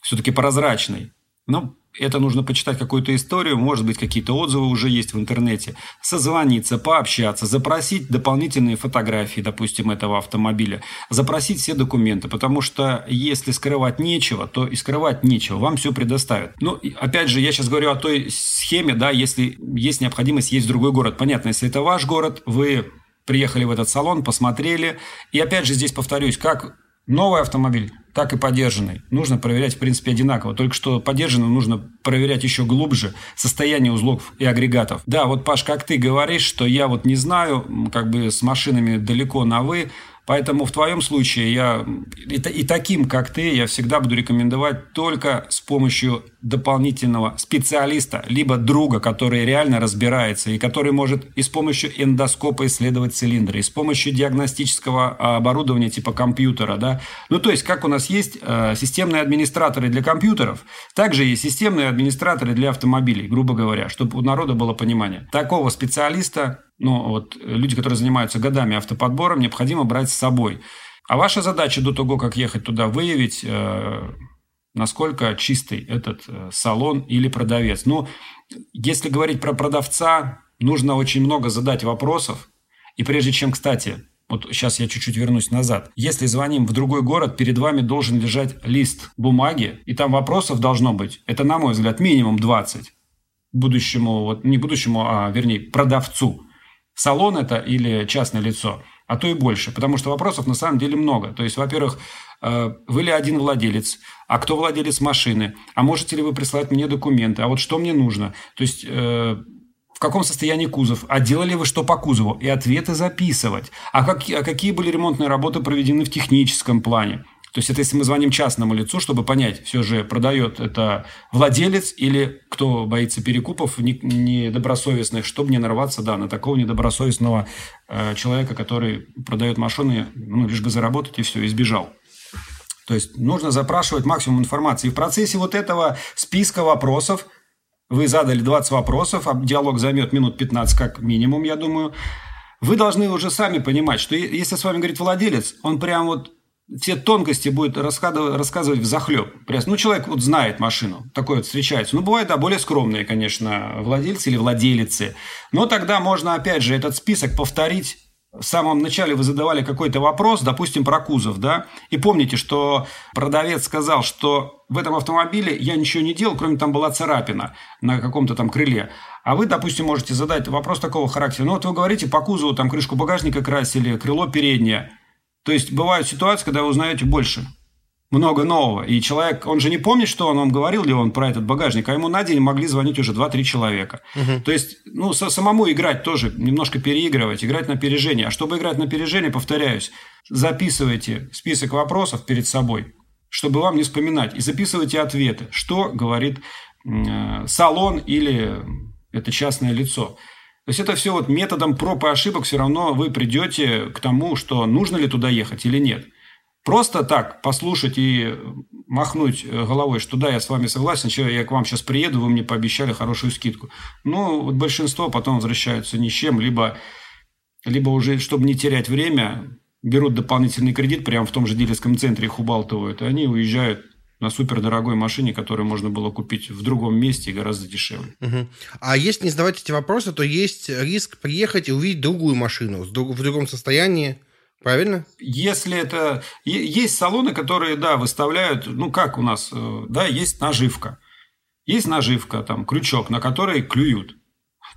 B: все-таки прозрачный? Ну, это нужно почитать какую-то историю, может быть, какие-то отзывы уже есть в интернете, созвониться, пообщаться, запросить дополнительные фотографии, допустим, этого автомобиля, запросить все документы, потому что если скрывать нечего, то и скрывать нечего, вам все предоставят. Ну, опять же, я сейчас говорю о той схеме, да, если есть необходимость есть в другой город. Понятно, если это ваш город, вы приехали в этот салон, посмотрели, и опять же здесь повторюсь, как новый автомобиль, так и подержанный. Нужно проверять, в принципе, одинаково. Только что подержанный нужно проверять еще глубже состояние узлов и агрегатов. Да, вот, Паш, как ты говоришь, что я вот не знаю, как бы с машинами далеко на «вы», Поэтому в твоем случае я и таким, как ты, я всегда буду рекомендовать только с помощью дополнительного специалиста, либо друга, который реально разбирается и который может и с помощью эндоскопа исследовать цилиндры, и с помощью диагностического а, оборудования типа компьютера. Да? Ну, то есть, как у нас есть э, системные администраторы для компьютеров, также есть системные администраторы для автомобилей, грубо говоря, чтобы у народа было понимание. Такого специалиста ну, вот люди, которые занимаются годами автоподбором, необходимо брать с собой. А ваша задача до того, как ехать туда, выявить, э, насколько чистый этот э, салон или продавец. Ну, если говорить про продавца, нужно очень много задать вопросов. И прежде чем, кстати, вот сейчас я чуть-чуть вернусь назад. Если звоним в другой город, перед вами должен лежать лист бумаги, и там вопросов должно быть, это, на мой взгляд, минимум 20 будущему, вот не будущему, а вернее, продавцу салон это или частное лицо, а то и больше. Потому что вопросов на самом деле много. То есть, во-первых, вы ли один владелец, а кто владелец машины, а можете ли вы прислать мне документы, а вот что мне нужно. То есть, э, в каком состоянии кузов, а делали вы что по кузову, и ответы записывать, а, как, а какие были ремонтные работы проведены в техническом плане. То есть это если мы звоним частному лицу, чтобы понять, все же продает это владелец или кто боится перекупов недобросовестных, чтобы не нарваться да, на такого недобросовестного э, человека, который продает машины, ну, лишь бы заработать и все, избежал. То есть нужно запрашивать максимум информации. И в процессе вот этого списка вопросов вы задали 20 вопросов, а диалог займет минут 15 как минимум, я думаю. Вы должны уже сами понимать, что если с вами говорит владелец, он прям вот все тонкости будет рассказывать, рассказывать в захлеб. Ну, человек вот знает машину, такое вот встречается. Ну, бывает, да, более скромные, конечно, владельцы или владелицы. Но тогда можно, опять же, этот список повторить в самом начале вы задавали какой-то вопрос, допустим, про кузов, да, и помните, что продавец сказал, что в этом автомобиле я ничего не делал, кроме там была царапина на каком-то там крыле. А вы, допустим, можете задать вопрос такого характера. Ну, вот вы говорите, по кузову там крышку багажника красили, крыло переднее – то есть бывают ситуации, когда вы узнаете больше, много нового. И человек, он же не помнит, что он вам говорил ли он про этот багажник, а ему на день могли звонить уже 2-3 человека. Угу. То есть, ну, самому играть тоже, немножко переигрывать, играть на опережение. А чтобы играть на опережение, повторяюсь, записывайте список вопросов перед собой, чтобы вам не вспоминать. И записывайте ответы, что говорит э, салон или это частное лицо. То есть это все вот методом проб и ошибок все равно вы придете к тому, что нужно ли туда ехать или нет. Просто так послушать и махнуть головой, что да, я с вами согласен, я к вам сейчас приеду, вы мне пообещали хорошую скидку. Ну, вот большинство потом возвращаются ни с чем, либо, либо уже, чтобы не терять время, берут дополнительный кредит прямо в том же дилерском центре, их убалтывают, и они уезжают на супердорогой машине, которую можно было купить в другом месте гораздо дешевле.
A: Угу. А если не задавать эти вопросы, то есть риск приехать и увидеть другую машину в другом состоянии. Правильно?
B: Если это... Есть салоны, которые, да, выставляют... Ну, как у нас, э, да, есть наживка. Есть наживка, там, крючок, на который клюют,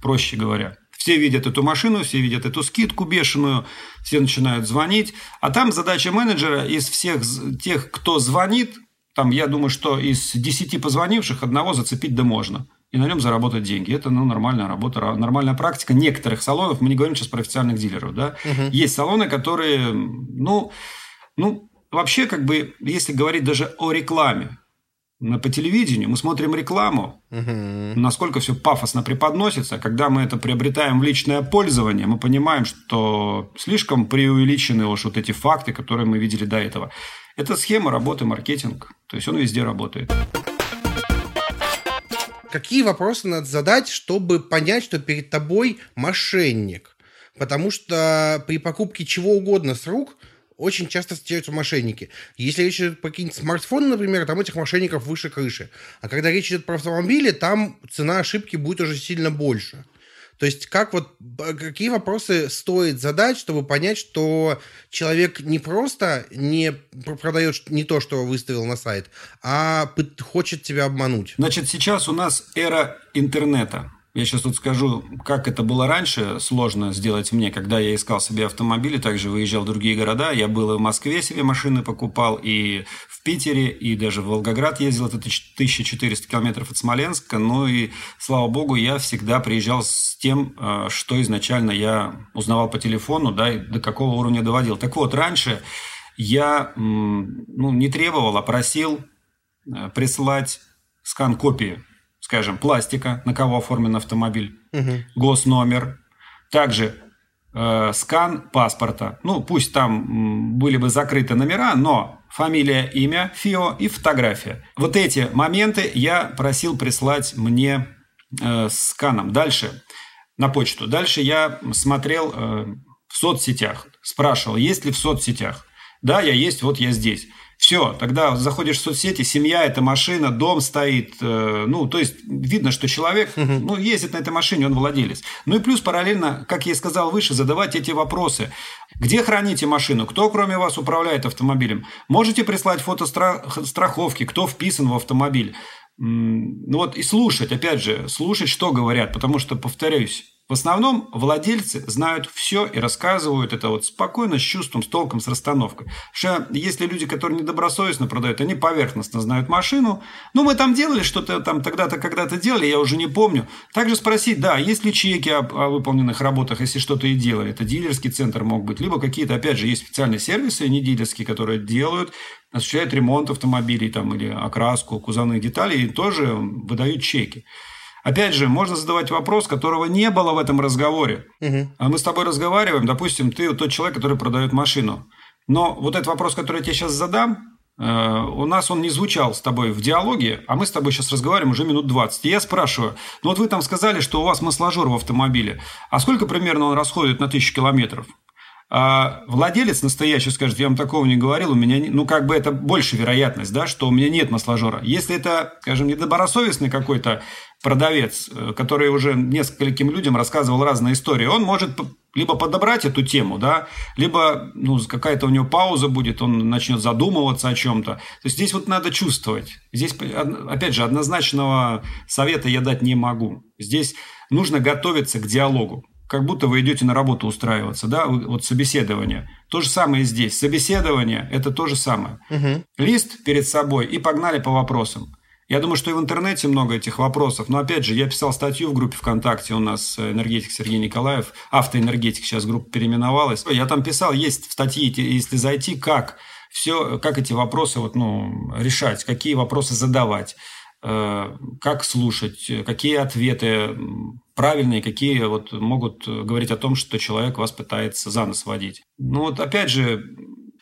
B: проще говоря. Все видят эту машину, все видят эту скидку бешеную, все начинают звонить. А там задача менеджера из всех тех, кто звонит, там, я думаю, что из 10 позвонивших одного зацепить да можно. И на нем заработать деньги. Это ну, нормальная работа, нормальная практика некоторых салонов. Мы не говорим сейчас про официальных дилеров. Да? Угу. Есть салоны, которые, ну, ну, вообще, как бы, если говорить даже о рекламе, по телевидению, мы смотрим рекламу, угу. насколько все пафосно преподносится. Когда мы это приобретаем в личное пользование, мы понимаем, что слишком преувеличены уж вот эти факты, которые мы видели до этого. Это схема работы, маркетинг. То есть он везде работает.
A: Какие вопросы надо задать, чтобы понять, что перед тобой мошенник? Потому что при покупке чего угодно с рук очень часто встречаются мошенники. Если речь идет про какие-нибудь смартфоны, например, там этих мошенников выше крыши. А когда речь идет про автомобили, там цена ошибки будет уже сильно больше. То есть как вот, какие вопросы стоит задать, чтобы понять, что человек не просто не продает не то, что выставил на сайт, а хочет тебя обмануть?
B: Значит, сейчас у нас эра интернета. Я сейчас тут скажу, как это было раньше, сложно сделать мне, когда я искал себе автомобили, также выезжал в другие города. Я был и в Москве себе машины покупал, и в Питере, и даже в Волгоград ездил, это 1400 километров от Смоленска. Ну и, слава богу, я всегда приезжал с тем, э, что изначально я узнавал по телефону, да, и до какого уровня доводил. Так вот, раньше я ну, не требовал, а просил э, прислать скан копии скажем, пластика, на кого оформлен автомобиль, угу. госномер, также э, скан паспорта. Ну, пусть там были бы закрыты номера, но фамилия, имя, ФИО и фотография. Вот эти моменты я просил прислать мне э, сканом. Дальше на почту. Дальше я смотрел э, в соцсетях, спрашивал, есть ли в соцсетях. Да, я есть, вот я здесь. Все, тогда заходишь в соцсети, семья, это машина, дом стоит. Э, ну, то есть видно, что человек ну, ездит на этой машине, он владелец. Ну и плюс параллельно, как я и сказал выше, задавать эти вопросы. Где храните машину? Кто кроме вас управляет автомобилем? Можете прислать фото страховки, кто вписан в автомобиль? Ну вот и слушать, опять же, слушать, что говорят, потому что, повторюсь, в основном владельцы знают все и рассказывают это вот спокойно, с чувством, с толком, с расстановкой. Что если люди, которые недобросовестно продают, они поверхностно знают машину. Ну, мы там делали что-то там тогда-то, когда-то делали, я уже не помню. Также спросить, да, есть ли чеки о, о выполненных работах, если что-то и делали. Это дилерский центр мог быть. Либо какие-то, опять же, есть специальные сервисы, не дилерские, которые делают, осуществляют ремонт автомобилей там, или окраску, кузовных деталей, и тоже выдают чеки. Опять же, можно задавать вопрос, которого не было в этом разговоре. Угу. А мы с тобой разговариваем, допустим, ты тот человек, который продает машину. Но вот этот вопрос, который я тебе сейчас задам, э, у нас он не звучал с тобой в диалоге, а мы с тобой сейчас разговариваем уже минут 20. И я спрашиваю, ну вот вы там сказали, что у вас масложор в автомобиле, а сколько примерно он расходует на тысячу километров? А владелец настоящий скажет, я вам такого не говорил, у меня, ну, как бы это больше вероятность, да, что у меня нет масложора. Если это, скажем, недобросовестный какой-то продавец, э, который уже нескольким людям рассказывал разные истории, он может либо подобрать эту тему, да, либо ну, какая-то у него пауза будет, он начнет задумываться о чем-то. То есть здесь вот надо чувствовать. Здесь, опять же, однозначного совета я дать не могу. Здесь нужно готовиться к диалогу как будто вы идете на работу устраиваться, да, вот собеседование. То же самое здесь. Собеседование – это то же самое. Угу. Лист перед собой и погнали по вопросам. Я думаю, что и в интернете много этих вопросов. Но, опять же, я писал статью в группе ВКонтакте. У нас энергетик Сергей Николаев, автоэнергетик, сейчас группа переименовалась. Я там писал, есть в статье, если зайти, как все, как эти вопросы вот, ну, решать, какие вопросы задавать, э, как слушать, какие ответы правильные, какие вот могут говорить о том, что человек вас пытается за нос водить. Ну вот опять же,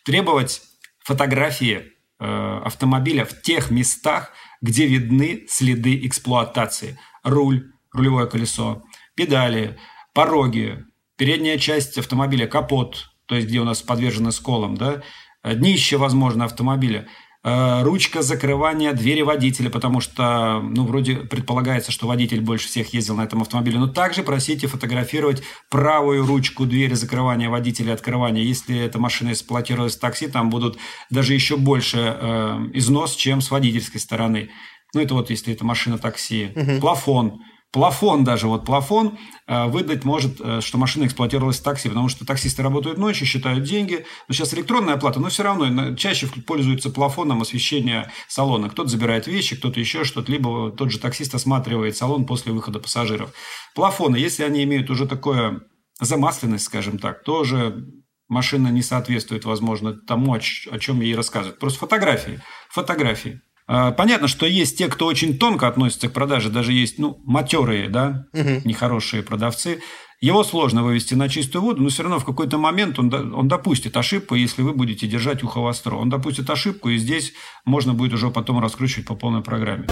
B: требовать фотографии э, автомобиля в тех местах, где видны следы эксплуатации. Руль, рулевое колесо, педали, пороги, передняя часть автомобиля, капот, то есть где у нас подвержены сколам, да, днище, возможно, автомобиля – ручка закрывания двери водителя, потому что, ну, вроде предполагается, что водитель больше всех ездил на этом автомобиле. Но также просите фотографировать правую ручку двери закрывания водителя и открывания. Если эта машина эксплуатировалась в такси, там будут даже еще больше э, износ, чем с водительской стороны. Ну, это вот если это машина такси. Угу. Плафон плафон даже, вот плафон э, выдать может, э, что машина эксплуатировалась в такси, потому что таксисты работают ночью, считают деньги. Но сейчас электронная оплата, но все равно чаще пользуются плафоном освещения салона. Кто-то забирает вещи, кто-то еще что-то, либо тот же таксист осматривает салон после выхода пассажиров. Плафоны, если они имеют уже такое замасленность, скажем так, тоже машина не соответствует, возможно, тому, о чем ей рассказывают. Просто фотографии. Фотографии. А, понятно, что есть те, кто очень тонко относится к продаже, даже есть, ну, матерые, да, угу. нехорошие продавцы. Его сложно вывести на чистую воду, но все равно в какой-то момент он, он допустит ошибку, если вы будете держать ухо востро. Он допустит ошибку, и здесь можно будет уже потом раскручивать по полной программе.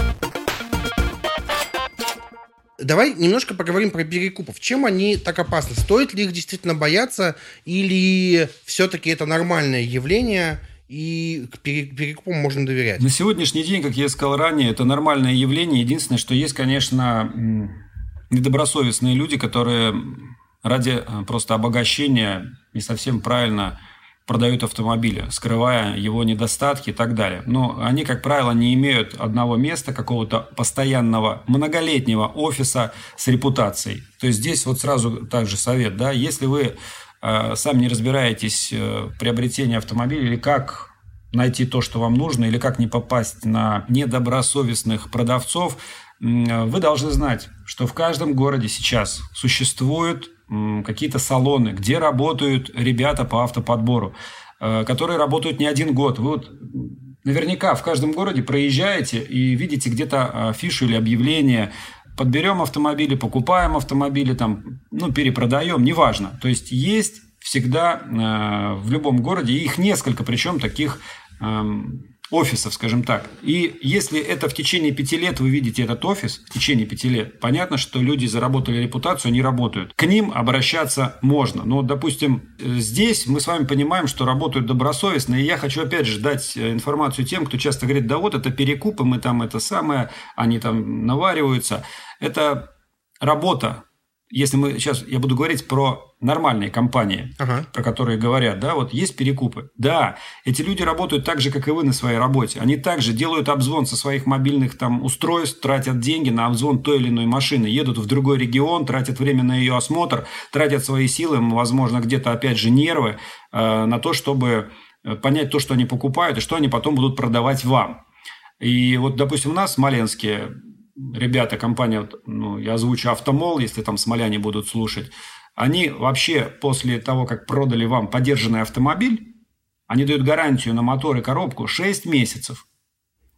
A: Давай немножко поговорим про перекупов. Чем они так опасны? Стоит ли их действительно бояться, или все-таки это нормальное явление – и перекупам можно доверять.
B: На сегодняшний день, как я сказал ранее, это нормальное явление. Единственное, что есть, конечно, недобросовестные люди, которые ради э, просто обогащения не совсем правильно продают автомобили, скрывая его недостатки и так далее. Но они, как правило, не имеют одного места, какого-то постоянного многолетнего офиса с репутацией. То есть здесь вот сразу также совет, да, если вы сами не разбираетесь э, в автомобиля или как найти то, что вам нужно, или как не попасть на недобросовестных продавцов, вы должны знать, что в каждом городе сейчас существуют какие-то салоны, где работают ребята по автоподбору, э, которые работают не один год. Вы вот наверняка в каждом городе проезжаете и видите где-то афишу или объявление подберем автомобили, покупаем автомобили, там, ну, перепродаем, неважно. То есть есть всегда э, в любом городе, их несколько, причем таких э, офисов, скажем так. И если это в течение пяти лет вы видите этот офис, в течение пяти лет, понятно, что люди заработали репутацию, они работают. К ним обращаться можно. Но, допустим, здесь мы с вами понимаем, что работают добросовестно, и я хочу опять же дать э, информацию тем, кто часто говорит, да вот это перекупы, мы там это самое, они там навариваются. Это работа если мы сейчас, я буду говорить про нормальные компании, ага. про которые говорят, да, вот есть перекупы. Да, эти люди работают так же, как и вы на своей работе. Они также делают обзвон со своих мобильных там устройств, тратят деньги на обзвон той или иной машины, едут в другой регион, тратят время на ее осмотр, тратят свои силы, возможно, где-то опять же нервы э, на то, чтобы э, понять то, что они покупают, и что они потом будут продавать вам. И вот, допустим, у нас в Смоленске ребята, компания, ну, я озвучу Автомол, если там смоляне будут слушать, они вообще после того, как продали вам подержанный автомобиль, они дают гарантию на мотор и коробку 6 месяцев.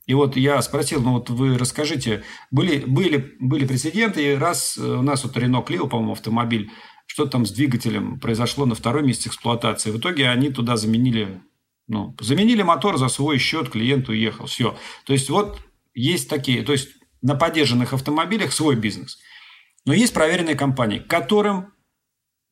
B: И вот я спросил, ну вот вы расскажите, были, были, были прецеденты, и раз у нас вот Renault Clio, по-моему, автомобиль, что там с двигателем произошло на второй месяц эксплуатации. В итоге они туда заменили, ну, заменили мотор за свой счет, клиент уехал, все. То есть вот есть такие, то есть на поддержанных автомобилях свой бизнес. Но есть проверенные компании, к которым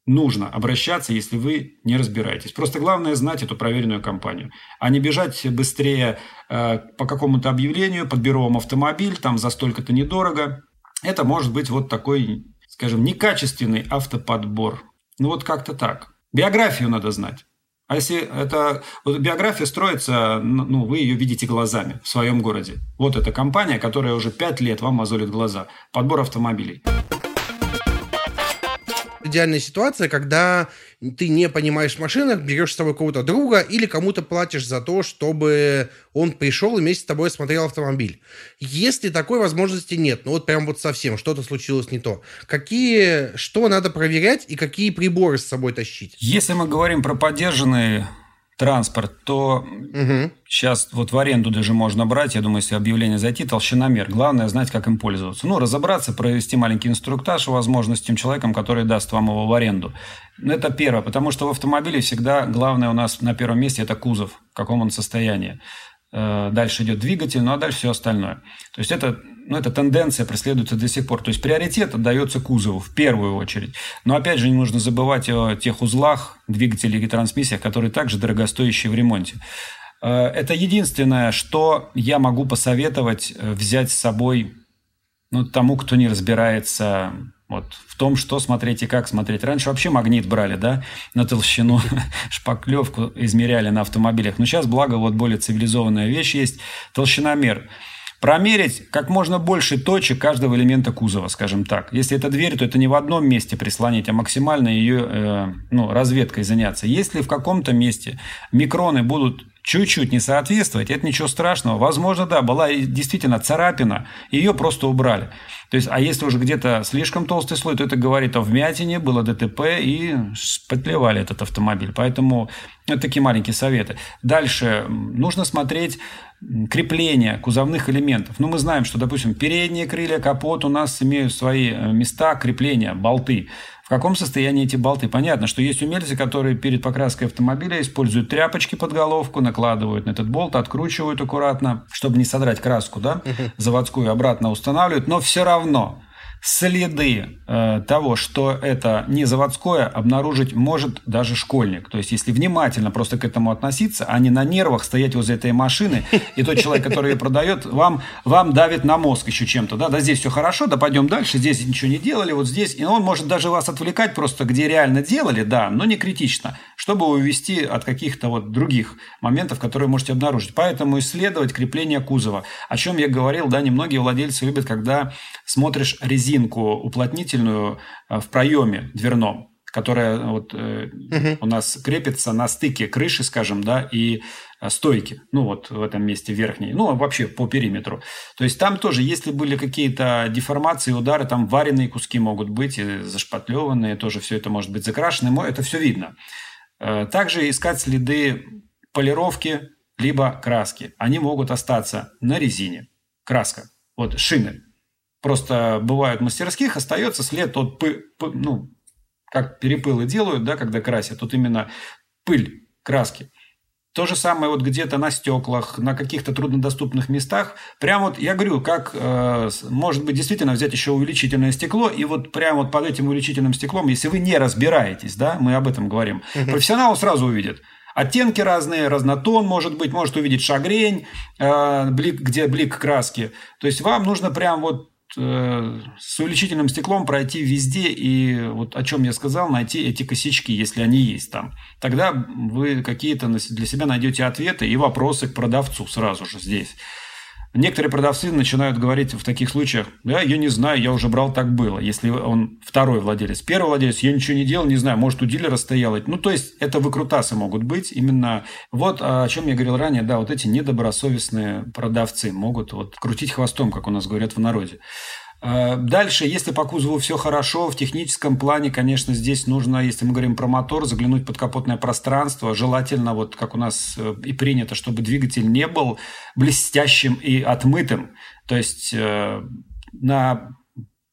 B: нужно обращаться, если вы не разбираетесь. Просто главное знать эту проверенную компанию, а не бежать быстрее э, по какому-то объявлению, подберу вам автомобиль, там за столько-то недорого. Это может быть вот такой, скажем, некачественный автоподбор. Ну вот как-то так. Биографию надо знать. А если это вот биография строится, ну, вы ее видите глазами в своем городе. Вот эта компания, которая уже пять лет вам мозолит глаза. Подбор автомобилей
A: идеальная ситуация, когда ты не понимаешь в машинах, берешь с собой кого-то друга или кому-то платишь за то, чтобы он пришел и вместе с тобой смотрел автомобиль. Если такой возможности нет, ну вот прям вот совсем что-то случилось не то, какие, что надо проверять и какие приборы с собой тащить?
B: Если мы говорим про поддержанные транспорт, то угу. сейчас вот в аренду даже можно брать, я думаю, если объявление зайти, толщиномер. Главное знать, как им пользоваться. Ну, разобраться, провести маленький инструктаж, возможно, с тем человеком, который даст вам его в аренду. Ну, это первое, потому что в автомобиле всегда главное у нас на первом месте это кузов, в каком он состоянии. Э, дальше идет двигатель, ну а дальше все остальное. То есть это, ну, эта тенденция преследуется до сих пор. То есть приоритет отдается кузову в первую очередь. Но опять же не нужно забывать о тех узлах, двигателях и трансмиссиях, которые также дорогостоящие в ремонте. Э, это единственное, что я могу посоветовать э, взять с собой ну, тому, кто не разбирается вот в том, что смотреть и как смотреть. Раньше вообще магнит брали, да, на толщину, шпаклевку измеряли на автомобилях. Но сейчас, благо, вот более цивилизованная вещь есть, толщиномер. Промерить как можно больше точек каждого элемента кузова, скажем так. Если это дверь, то это не в одном месте прислонить, а максимально ее э, ну, разведкой заняться. Если в каком-то месте микроны будут чуть-чуть не соответствовать, это ничего страшного. Возможно, да, была действительно царапина, ее просто убрали. То есть, а если уже где-то слишком толстый слой, то это говорит о вмятине, было ДТП и шпатлевали этот автомобиль. Поэтому это такие маленькие советы. Дальше нужно смотреть крепления кузовных элементов. Ну, мы знаем, что, допустим, передние крылья, капот у нас имеют свои э, места крепления, болты. В каком состоянии эти болты? Понятно, что есть умельцы, которые перед покраской автомобиля используют тряпочки под головку, накладывают на этот болт, откручивают аккуратно, чтобы не содрать краску, да, заводскую, обратно устанавливают, но все равно следы э, того, что это не заводское, обнаружить может даже школьник. То есть, если внимательно просто к этому относиться, а не на нервах стоять возле этой машины, и тот человек, который ее продает, вам, вам давит на мозг еще чем-то. Да, да, здесь все хорошо, да пойдем дальше, здесь ничего не делали, вот здесь. И он может даже вас отвлекать просто, где реально делали, да, но не критично, чтобы увести от каких-то вот других моментов, которые можете обнаружить. Поэтому исследовать крепление кузова. О чем я говорил, да, немногие владельцы любят, когда смотришь резину резинку уплотнительную э, в проеме дверном, которая вот, угу. у нас крепится на стыке крыши, скажем, да, и э, стойки, ну вот в этом месте верхней, ну вообще по периметру. То есть там тоже, если были какие-то деформации, удары, там вареные куски могут быть, зашпатлеванные, тоже все это может быть закрашено, это все видно. Также искать следы полировки, либо краски. Они могут остаться на резине. Краска. Вот шины. Просто бывают мастерских, остается след от, пы, пы, ну, как перепылы делают, да, когда красят, тут именно пыль краски. То же самое вот где-то на стеклах, на каких-то труднодоступных местах. Прям вот, я говорю, как, э, может быть, действительно взять еще увеличительное стекло, и вот прямо вот под этим увеличительным стеклом, если вы не разбираетесь, да, мы об этом говорим, угу. профессионал сразу увидит. Оттенки разные, разнотон может быть, может увидеть шагрень, э, блик, где блик краски. То есть вам нужно прям вот С увеличительным стеклом пройти везде и вот о чем я сказал, найти эти косячки, если они есть там. Тогда вы какие-то для себя найдете ответы и вопросы к продавцу сразу же здесь. Некоторые продавцы начинают говорить в таких случаях, да, я не знаю, я уже брал, так было. Если он второй владелец. Первый владелец, я ничего не делал, не знаю, может, у дилера стоял. Ну, то есть, это выкрутасы могут быть. Именно вот о чем я говорил ранее, да, вот эти недобросовестные продавцы могут вот крутить хвостом, как у нас говорят в народе. Э, дальше, если по кузову все хорошо, в техническом плане, конечно, здесь нужно, если мы говорим про мотор, заглянуть под капотное пространство. Желательно, вот как у нас э, и принято, чтобы двигатель не был блестящим и отмытым. То есть э, на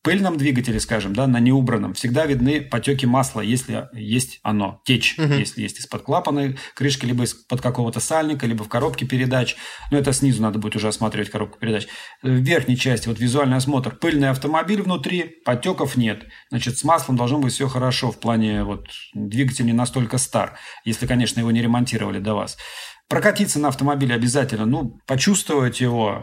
B: пыльном двигателе, скажем, да, на неубранном, всегда видны потеки масла, если есть оно, течь, угу. если есть из-под клапана крышки, либо из-под какого-то сальника, либо в коробке передач. Но это снизу надо будет уже осматривать коробку передач. В верхней части, вот визуальный осмотр, пыльный автомобиль внутри, потеков нет. Значит, с маслом должно быть все хорошо в плане, вот, двигатель не настолько стар, если, конечно, его не ремонтировали до вас. Прокатиться на автомобиле обязательно, ну, почувствовать его,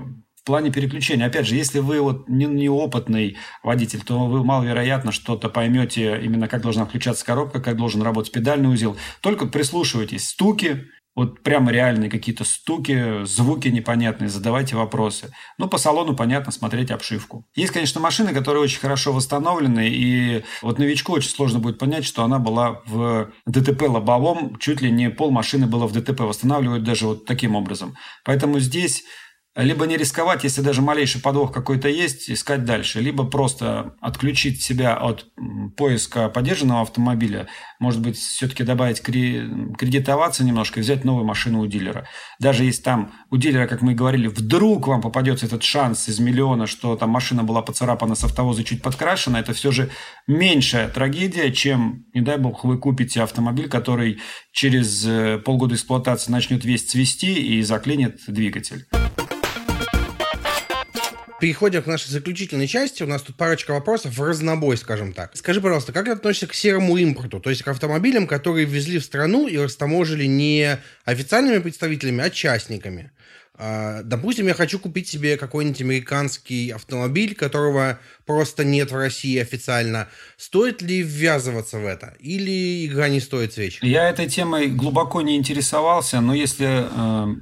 B: плане переключения, опять же, если вы вот не, неопытный водитель, то вы маловероятно что-то поймете именно, как должна включаться коробка, как должен работать педальный узел. Только прислушивайтесь, стуки, вот прямо реальные какие-то стуки, звуки непонятные, задавайте вопросы. Ну, по салону, понятно, смотреть обшивку. Есть, конечно, машины, которые очень хорошо восстановлены, и вот новичку очень сложно будет понять, что она была в ДТП лобовом, чуть ли не пол машины было в ДТП, восстанавливают даже вот таким образом. Поэтому здесь либо не рисковать, если даже малейший подвох какой-то есть, искать дальше, либо просто отключить себя от поиска поддержанного автомобиля, может быть, все-таки добавить кредитоваться немножко и взять новую машину у дилера. Даже если там у дилера, как мы и говорили, вдруг вам попадется этот шанс из миллиона, что там машина была поцарапана с автовоза чуть подкрашена, это все же меньшая трагедия, чем, не дай бог, вы купите автомобиль, который через э, полгода эксплуатации начнет весь цвести и заклинит двигатель.
A: Переходим к нашей заключительной части. У нас тут парочка вопросов в разнобой, скажем так. Скажи, пожалуйста, как ты относишься к серому импорту, то есть к автомобилям, которые ввезли в страну и растаможили не официальными представителями, а частниками? А, допустим, я хочу купить себе какой-нибудь американский автомобиль, которого просто нет в России официально. Стоит ли ввязываться в это? Или игра не стоит свеч?
B: Я этой темой глубоко не интересовался, но если э,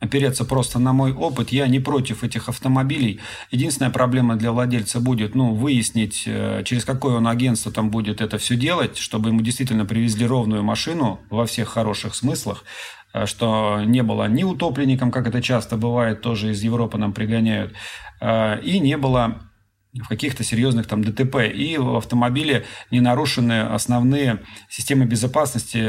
B: опереться просто на мой опыт. Я не против этих автомобилей. Единственная проблема для владельца будет, ну, выяснить, э, через какое он агентство там будет это все делать, чтобы ему действительно привезли ровную машину во всех хороших смыслах, э, что не было ни утопленником, как это часто бывает, тоже из Европы нам пригоняют, э, и не было в каких-то серьезных там ДТП. И в автомобиле не нарушены основные системы безопасности,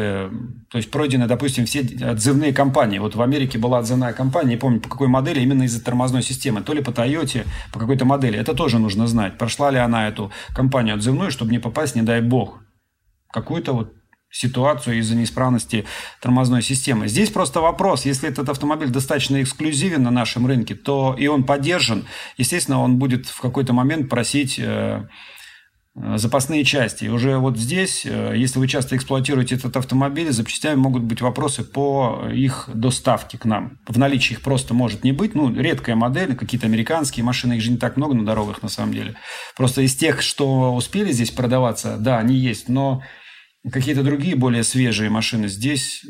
B: то есть пройдены, допустим, все отзывные компании. Вот в Америке была отзывная компания, не помню по какой модели, именно из-за тормозной системы, то ли по Тойоте, по какой-то модели. Это тоже нужно знать. Прошла ли она эту компанию отзывную, чтобы не попасть, не дай бог, какую-то вот ситуацию из-за неисправности тормозной системы. Здесь просто вопрос, если этот автомобиль достаточно эксклюзивен на нашем рынке, то и он поддержан, естественно, он будет в какой-то момент просить э, запасные части. И уже вот здесь, э, если вы часто эксплуатируете этот автомобиль, запчастями могут быть вопросы по их доставке к нам. В наличии их просто может не быть. Ну, редкая модель, какие-то американские машины, их же не так много на дорогах на самом деле. Просто из тех, что успели здесь продаваться, да, они есть, но какие-то другие более свежие машины, здесь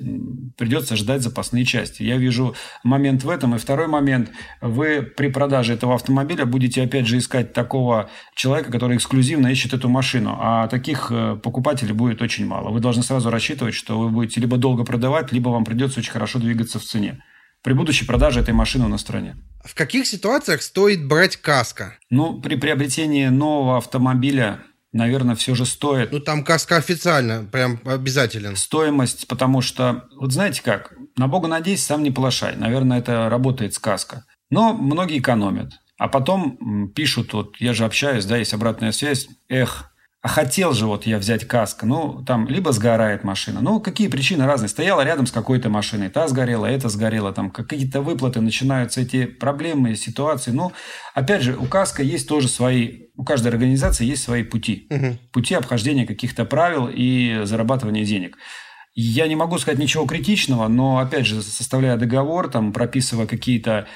B: придется ждать запасные части. Я вижу момент в этом. И второй момент, вы при продаже этого автомобиля будете опять же искать такого человека, который эксклюзивно ищет эту машину. А таких э, покупателей будет очень мало. Вы должны сразу рассчитывать, что вы будете либо долго продавать, либо вам придется очень хорошо двигаться в цене при будущей продаже этой машины на стране.
A: В каких ситуациях стоит брать каска?
B: Ну, при приобретении нового автомобиля наверное, все же стоит.
A: Ну, там каска официально, прям обязателен.
B: Стоимость, потому что, вот знаете как, на Бога надеюсь, сам не плашай. Наверное, это работает сказка. Но многие экономят. А потом пишут, вот я же общаюсь, да, есть обратная связь. Эх, а хотел же вот я взять каско. Ну, там либо сгорает машина. Ну, какие причины разные. Стояла рядом с какой-то машиной. Та сгорела, это сгорело. Там какие-то выплаты, начинаются эти проблемы, ситуации. Ну, опять же, у каска есть тоже свои... У каждой организации есть свои пути. Угу. Пути обхождения каких-то правил и зарабатывания денег. Я не могу сказать ничего критичного, но, опять же, составляя договор, там, прописывая какие-то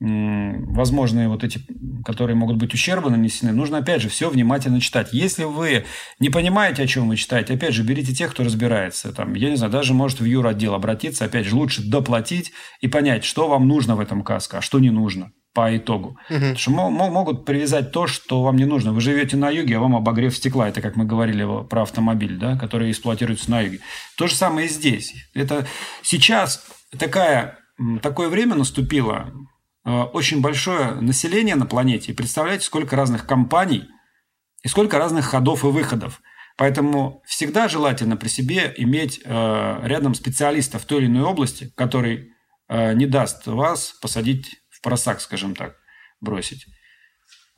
B: возможные вот эти, которые могут быть ущербы нанесены, нужно, опять же, все внимательно читать. Если вы не понимаете, о чем вы читаете, опять же, берите тех, кто разбирается. Там, я не знаю, даже может в юротдел обратиться, опять же, лучше доплатить и понять, что вам нужно в этом каско, а что не нужно по итогу. Угу. Потому что могут привязать то, что вам не нужно. Вы живете на юге, а вам обогрев стекла. Это как мы говорили про автомобиль, да, который эксплуатируется на юге. То же самое и здесь. Это сейчас такая, такое время наступило, очень большое население на планете. И представляете, сколько разных компаний и сколько разных ходов и выходов. Поэтому всегда желательно при себе иметь э, рядом специалиста в той или иной области, который э, не даст вас посадить в просак, скажем так, бросить.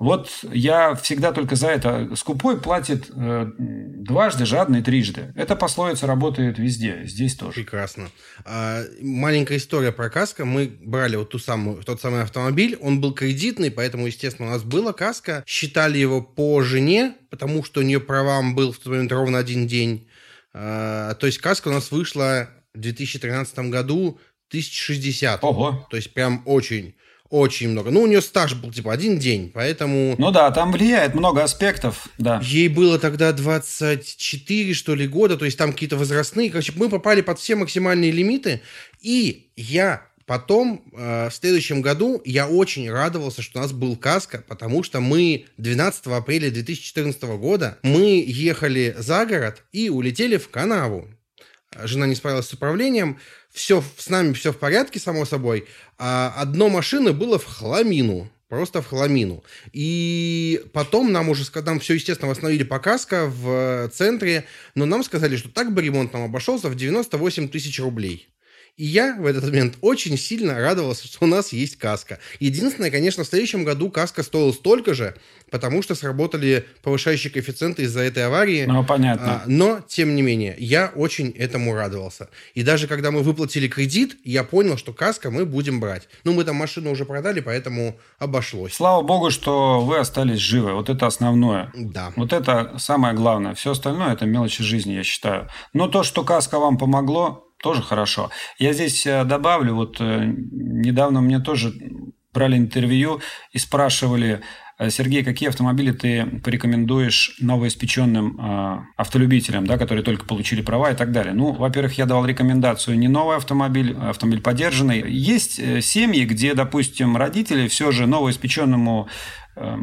B: Вот я всегда только за это. Скупой платит э, дважды, жадный трижды. Эта пословица работает везде, здесь тоже.
A: Прекрасно. А, маленькая история про каска. Мы брали вот ту самую, тот самый автомобиль. Он был кредитный, поэтому, естественно, у нас была каска. Считали его по жене, потому что у нее правам был в тот момент ровно один день. А, то есть каска у нас вышла в 2013 году 1060.
B: Ого.
A: То есть прям очень очень много. Ну, у нее стаж был типа один день, поэтому...
B: Ну да, там влияет много аспектов, да.
A: Ей было тогда 24, что ли, года, то есть там какие-то возрастные. Короче, мы попали под все максимальные лимиты, и я потом, э, в следующем году, я очень радовался, что у нас был каска, потому что мы 12 апреля 2014 года, мы ехали за город и улетели в канаву. Жена не справилась с управлением, все с нами все в порядке, само собой. А одно машины было в хламину. Просто в хламину. И потом нам уже нам все, естественно, восстановили показка в центре, но нам сказали, что так бы ремонт нам обошелся в 98 тысяч рублей. И я в этот момент очень сильно радовался, что у нас есть каска. Единственное, конечно, в следующем году каска стоила столько же, потому что сработали повышающие коэффициенты из-за этой аварии.
B: Ну, понятно.
A: А, но, тем не менее, я очень этому радовался. И даже когда мы выплатили кредит, я понял, что каска мы будем брать. Ну, мы там машину уже продали, поэтому обошлось.
B: Слава богу, что вы остались живы. Вот это основное.
A: Да.
B: Вот это самое главное. Все остальное – это мелочи жизни, я считаю. Но то, что каска вам помогло, тоже хорошо. Я здесь э, добавлю, вот э, недавно мне тоже брали интервью и спрашивали, э, Сергей, какие автомобили ты порекомендуешь новоиспеченным э, автолюбителям, да, которые только получили права и так далее? Ну, во-первых, я давал рекомендацию не новый автомобиль, автомобиль подержанный. Есть семьи, где, допустим, родители все же новоиспеченному э,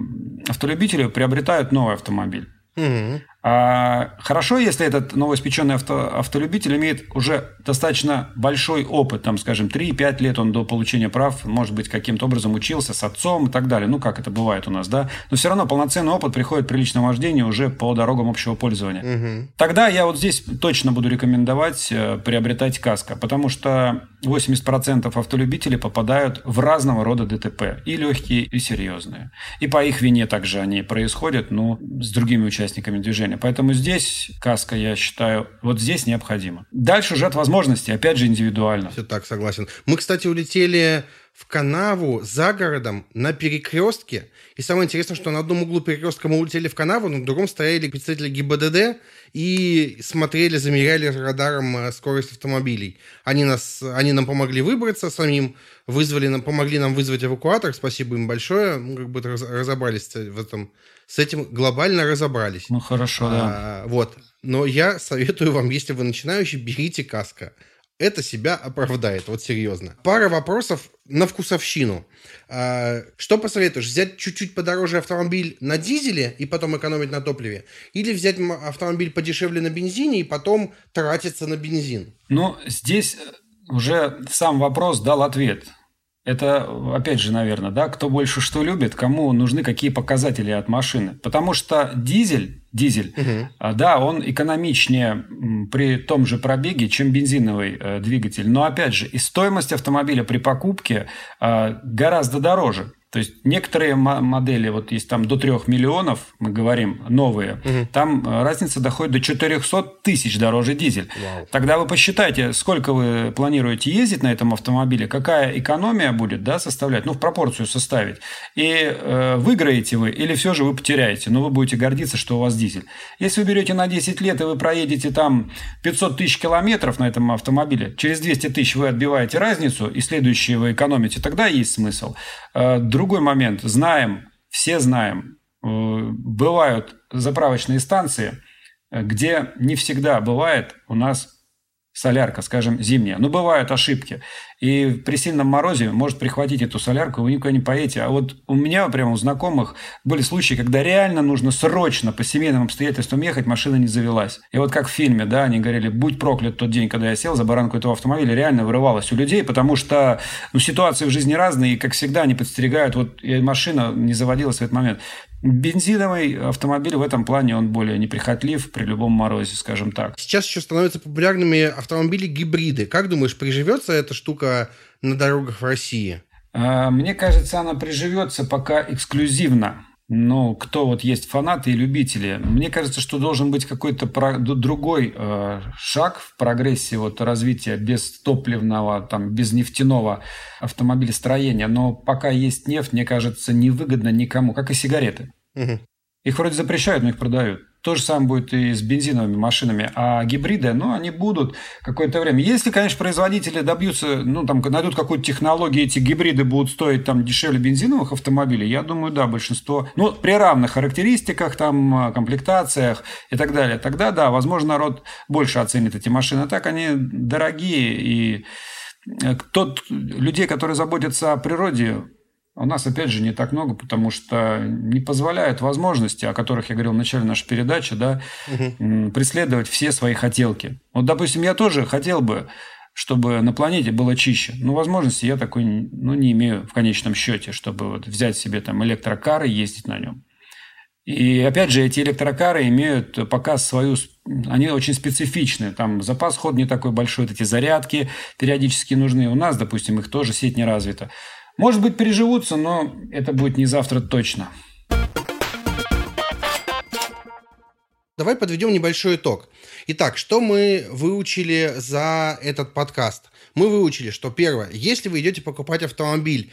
B: автолюбителю приобретают новый автомобиль. Угу. А хорошо, если этот новоиспеченный авто, автолюбитель имеет уже достаточно большой опыт, там, скажем, 3-5 лет он до получения прав, может быть, каким-то образом учился с отцом и так далее. Ну, как это бывает у нас, да? Но все равно полноценный опыт приходит при личном вождении уже по дорогам общего пользования. Угу. Тогда я вот здесь точно буду рекомендовать э, приобретать каско, потому что 80% автолюбителей попадают в разного рода ДТП, и легкие, и серьезные. И по их вине также они происходят, но с другими участниками движения. Состояние. Поэтому здесь каска, я считаю, вот здесь необходимо. Дальше уже от возможностей, опять же, индивидуально.
A: Все так, согласен. Мы, кстати, улетели в канаву за городом на перекрестке. И самое интересное, что на одном углу перекрестка мы улетели в канаву, на другом стояли представители ГИБДД и смотрели, замеряли радаром э, скорость автомобилей. Они, нас, они нам помогли выбраться самим, вызвали нам, помогли нам вызвать эвакуатор. Спасибо им большое. Мы как бы разобрались в этом, с этим, глобально разобрались.
B: Ну, хорошо, да. А,
A: вот. Но я советую вам, если вы начинающий, берите каска это себя оправдает, вот серьезно. Пара вопросов на вкусовщину. А, что посоветуешь? Взять чуть-чуть подороже автомобиль на дизеле и потом экономить на топливе? Или взять автомобиль подешевле на бензине и потом тратиться на бензин?
B: Ну, здесь уже сам вопрос дал ответ. Это, опять же, наверное, да, кто больше что любит, кому нужны какие показатели от машины. Потому что дизель, дизель, угу. да, он экономичнее при том же пробеге, чем бензиновый э, двигатель. Но, опять же, и стоимость автомобиля при покупке э, гораздо дороже. То есть некоторые модели, вот есть там до 3 миллионов, мы говорим, новые, угу. там э, разница доходит до 400 тысяч дороже дизель. Вау. Тогда вы посчитайте, сколько вы планируете ездить на этом автомобиле, какая экономия будет да, составлять, ну, в пропорцию составить. И э, выиграете вы или все же вы потеряете, но вы будете гордиться, что у вас дизель. Если вы берете на 10 лет и вы проедете там 500 тысяч километров на этом автомобиле, через 200 тысяч вы отбиваете разницу, и следующие вы экономите, тогда есть смысл. Э, другой момент. Знаем, все знаем, э, бывают заправочные станции, э, где не всегда бывает у нас солярка, скажем, зимняя. Но бывают ошибки. И при сильном морозе может прихватить эту солярку, вы никуда не поедете. А вот у меня прямо у знакомых были случаи, когда реально нужно срочно по семейным обстоятельствам ехать, машина не завелась. И вот как в фильме, да, они говорили, будь проклят тот день, когда я сел за баранку этого автомобиля, реально вырывалось у людей, потому что ну, ситуации в жизни разные, и, как всегда, они подстерегают, вот машина не заводилась в этот момент. Бензиновый автомобиль в этом плане он более неприхотлив при любом морозе, скажем так.
A: Сейчас еще становятся популярными автомобили-гибриды. Как думаешь, приживется эта штука на дорогах в России?
B: А, мне кажется, она приживется пока эксклюзивно. Но кто вот есть фанаты и любители, мне кажется, что должен быть какой-то другой э, шаг в прогрессе вот развития без топливного, там, без нефтяного автомобилестроения. Но пока есть нефть, мне кажется, невыгодно никому, как и сигареты. Угу. Их вроде запрещают, но их продают. То же самое будет и с бензиновыми машинами. А гибриды, ну, они будут какое-то время. Если, конечно, производители добьются, ну, там, найдут какую-то технологию, эти гибриды будут стоить там дешевле бензиновых автомобилей, я думаю, да, большинство, ну, при равных характеристиках, там, комплектациях и так далее, тогда, да, возможно, народ больше оценит эти машины. А так они дорогие, и э, тот, людей, которые заботятся о природе, у нас, опять же, не так много, потому что не позволяют возможности, о которых я говорил в начале нашей передачи, да, угу. преследовать все свои хотелки. Вот, допустим, я тоже хотел бы, чтобы на планете было чище. Но возможности я такой ну, не имею в конечном счете, чтобы вот взять себе там электрокар и ездить на нем. И опять же, эти электрокары имеют пока свою... Они очень специфичны. Там запас ход не такой большой, вот эти зарядки периодически нужны. У нас, допустим, их тоже сеть не развита. Может быть, переживутся, но это будет не завтра точно.
A: Давай подведем небольшой итог. Итак, что мы выучили за этот подкаст? Мы выучили, что первое, если вы идете покупать автомобиль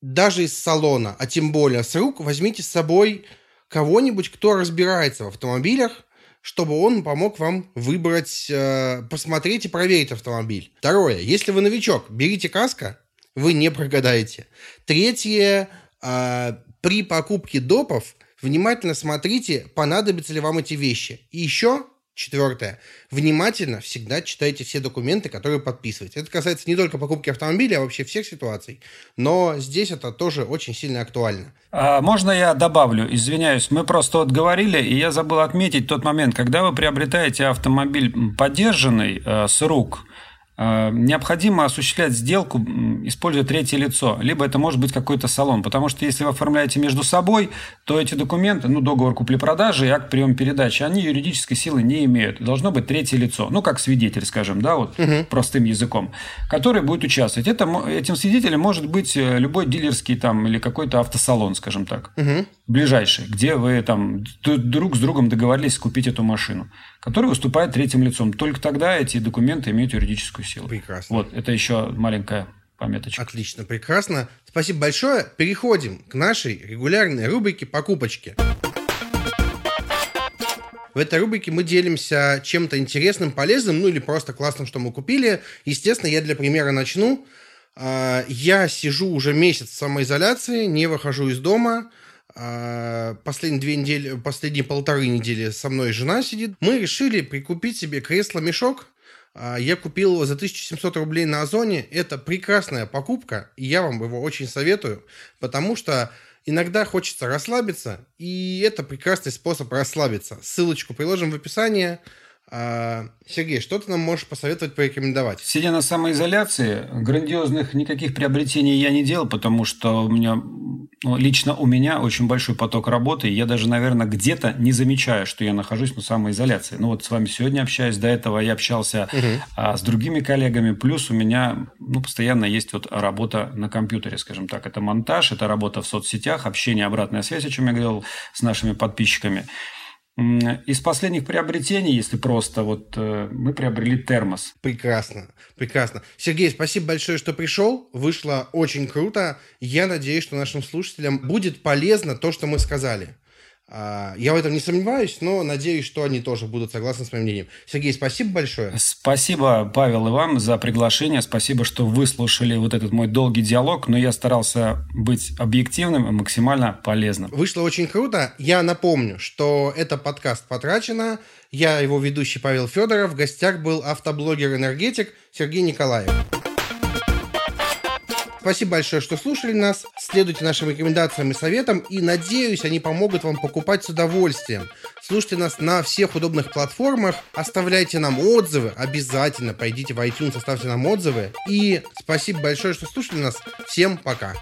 A: даже из салона, а тем более с рук, возьмите с собой кого-нибудь, кто разбирается в автомобилях, чтобы он помог вам выбрать, э, посмотреть и проверить автомобиль. Второе, если вы новичок, берите каска, вы не прогадаете. Третье, э, при покупке допов внимательно смотрите, понадобятся ли вам эти вещи. И еще Четвертое. Внимательно всегда читайте все документы, которые подписываете. Это касается не только покупки автомобиля, а вообще всех ситуаций. Но здесь это тоже очень сильно актуально.
B: А можно я добавлю? Извиняюсь, мы просто вот говорили, и я забыл отметить тот момент, когда вы приобретаете автомобиль поддержанный э, с рук, необходимо осуществлять сделку, используя третье лицо. Либо это может быть какой-то салон. Потому что если вы оформляете между собой, то эти документы, ну, договор купли-продажи и акт приема передачи, они юридической силы не имеют. Должно быть третье лицо. Ну, как свидетель, скажем, да, вот угу. простым языком, который будет участвовать. Это, этим свидетелем может быть э, любой дилерский там или какой-то автосалон, скажем так. Угу. Ближайший, где вы там друг с другом договорились купить эту машину который выступает третьим лицом. Только тогда эти документы имеют юридическую силу.
A: Прекрасно.
B: Вот, это еще маленькая пометочка.
A: Отлично, прекрасно. Спасибо большое. Переходим к нашей регулярной рубрике «Покупочки». В этой рубрике мы делимся чем-то интересным, полезным, ну или просто классным, что мы купили. Естественно, я для примера начну. А, я сижу уже месяц в самоизоляции, не выхожу из дома. А, последние две недели, последние полторы недели со мной жена сидит. Мы решили прикупить себе кресло-мешок. А, я купил его за 1700 рублей на Озоне. Это прекрасная покупка, и я вам его очень советую, потому что иногда хочется расслабиться, и это прекрасный способ расслабиться. Ссылочку приложим в описании. А, Сергей, что ты нам можешь посоветовать, порекомендовать?
B: Сидя на самоизоляции, грандиозных никаких приобретений я не делал, потому что у меня, ну, лично у меня очень большой поток работы, и я даже, наверное, где-то не замечаю, что я нахожусь на самоизоляции. Ну вот с вами сегодня общаюсь, до этого я общался угу. а, с другими коллегами, плюс у меня ну, постоянно есть вот работа на компьютере, скажем так. Это монтаж, это работа в соцсетях, общение, обратная связь, о чем я говорил с нашими подписчиками. Из последних приобретений, если просто, вот э, мы приобрели термос.
A: Прекрасно, прекрасно. Сергей, спасибо большое, что пришел. Вышло очень круто. Я надеюсь, что нашим слушателям будет полезно то, что мы сказали. А, я в этом не сомневаюсь, но надеюсь, что они тоже будут согласны с моим мнением. Сергей, спасибо большое.
B: Спасибо, Павел, и вам за приглашение. Спасибо, что выслушали вот этот мой долгий диалог, но я старался быть объективным и максимально полезным.
A: Вышло очень круто. Я напомню, что это подкаст «Потрачено». Я его ведущий Павел Федоров. В гостях был автоблогер-энергетик Сергей Николаев. Спасибо большое, что слушали нас. Следуйте нашим рекомендациям и советам. И надеюсь, они помогут вам покупать с удовольствием. Слушайте нас на всех удобных платформах. Оставляйте нам отзывы. Обязательно пойдите в iTunes, оставьте нам отзывы. И спасибо большое, что слушали нас. Всем пока.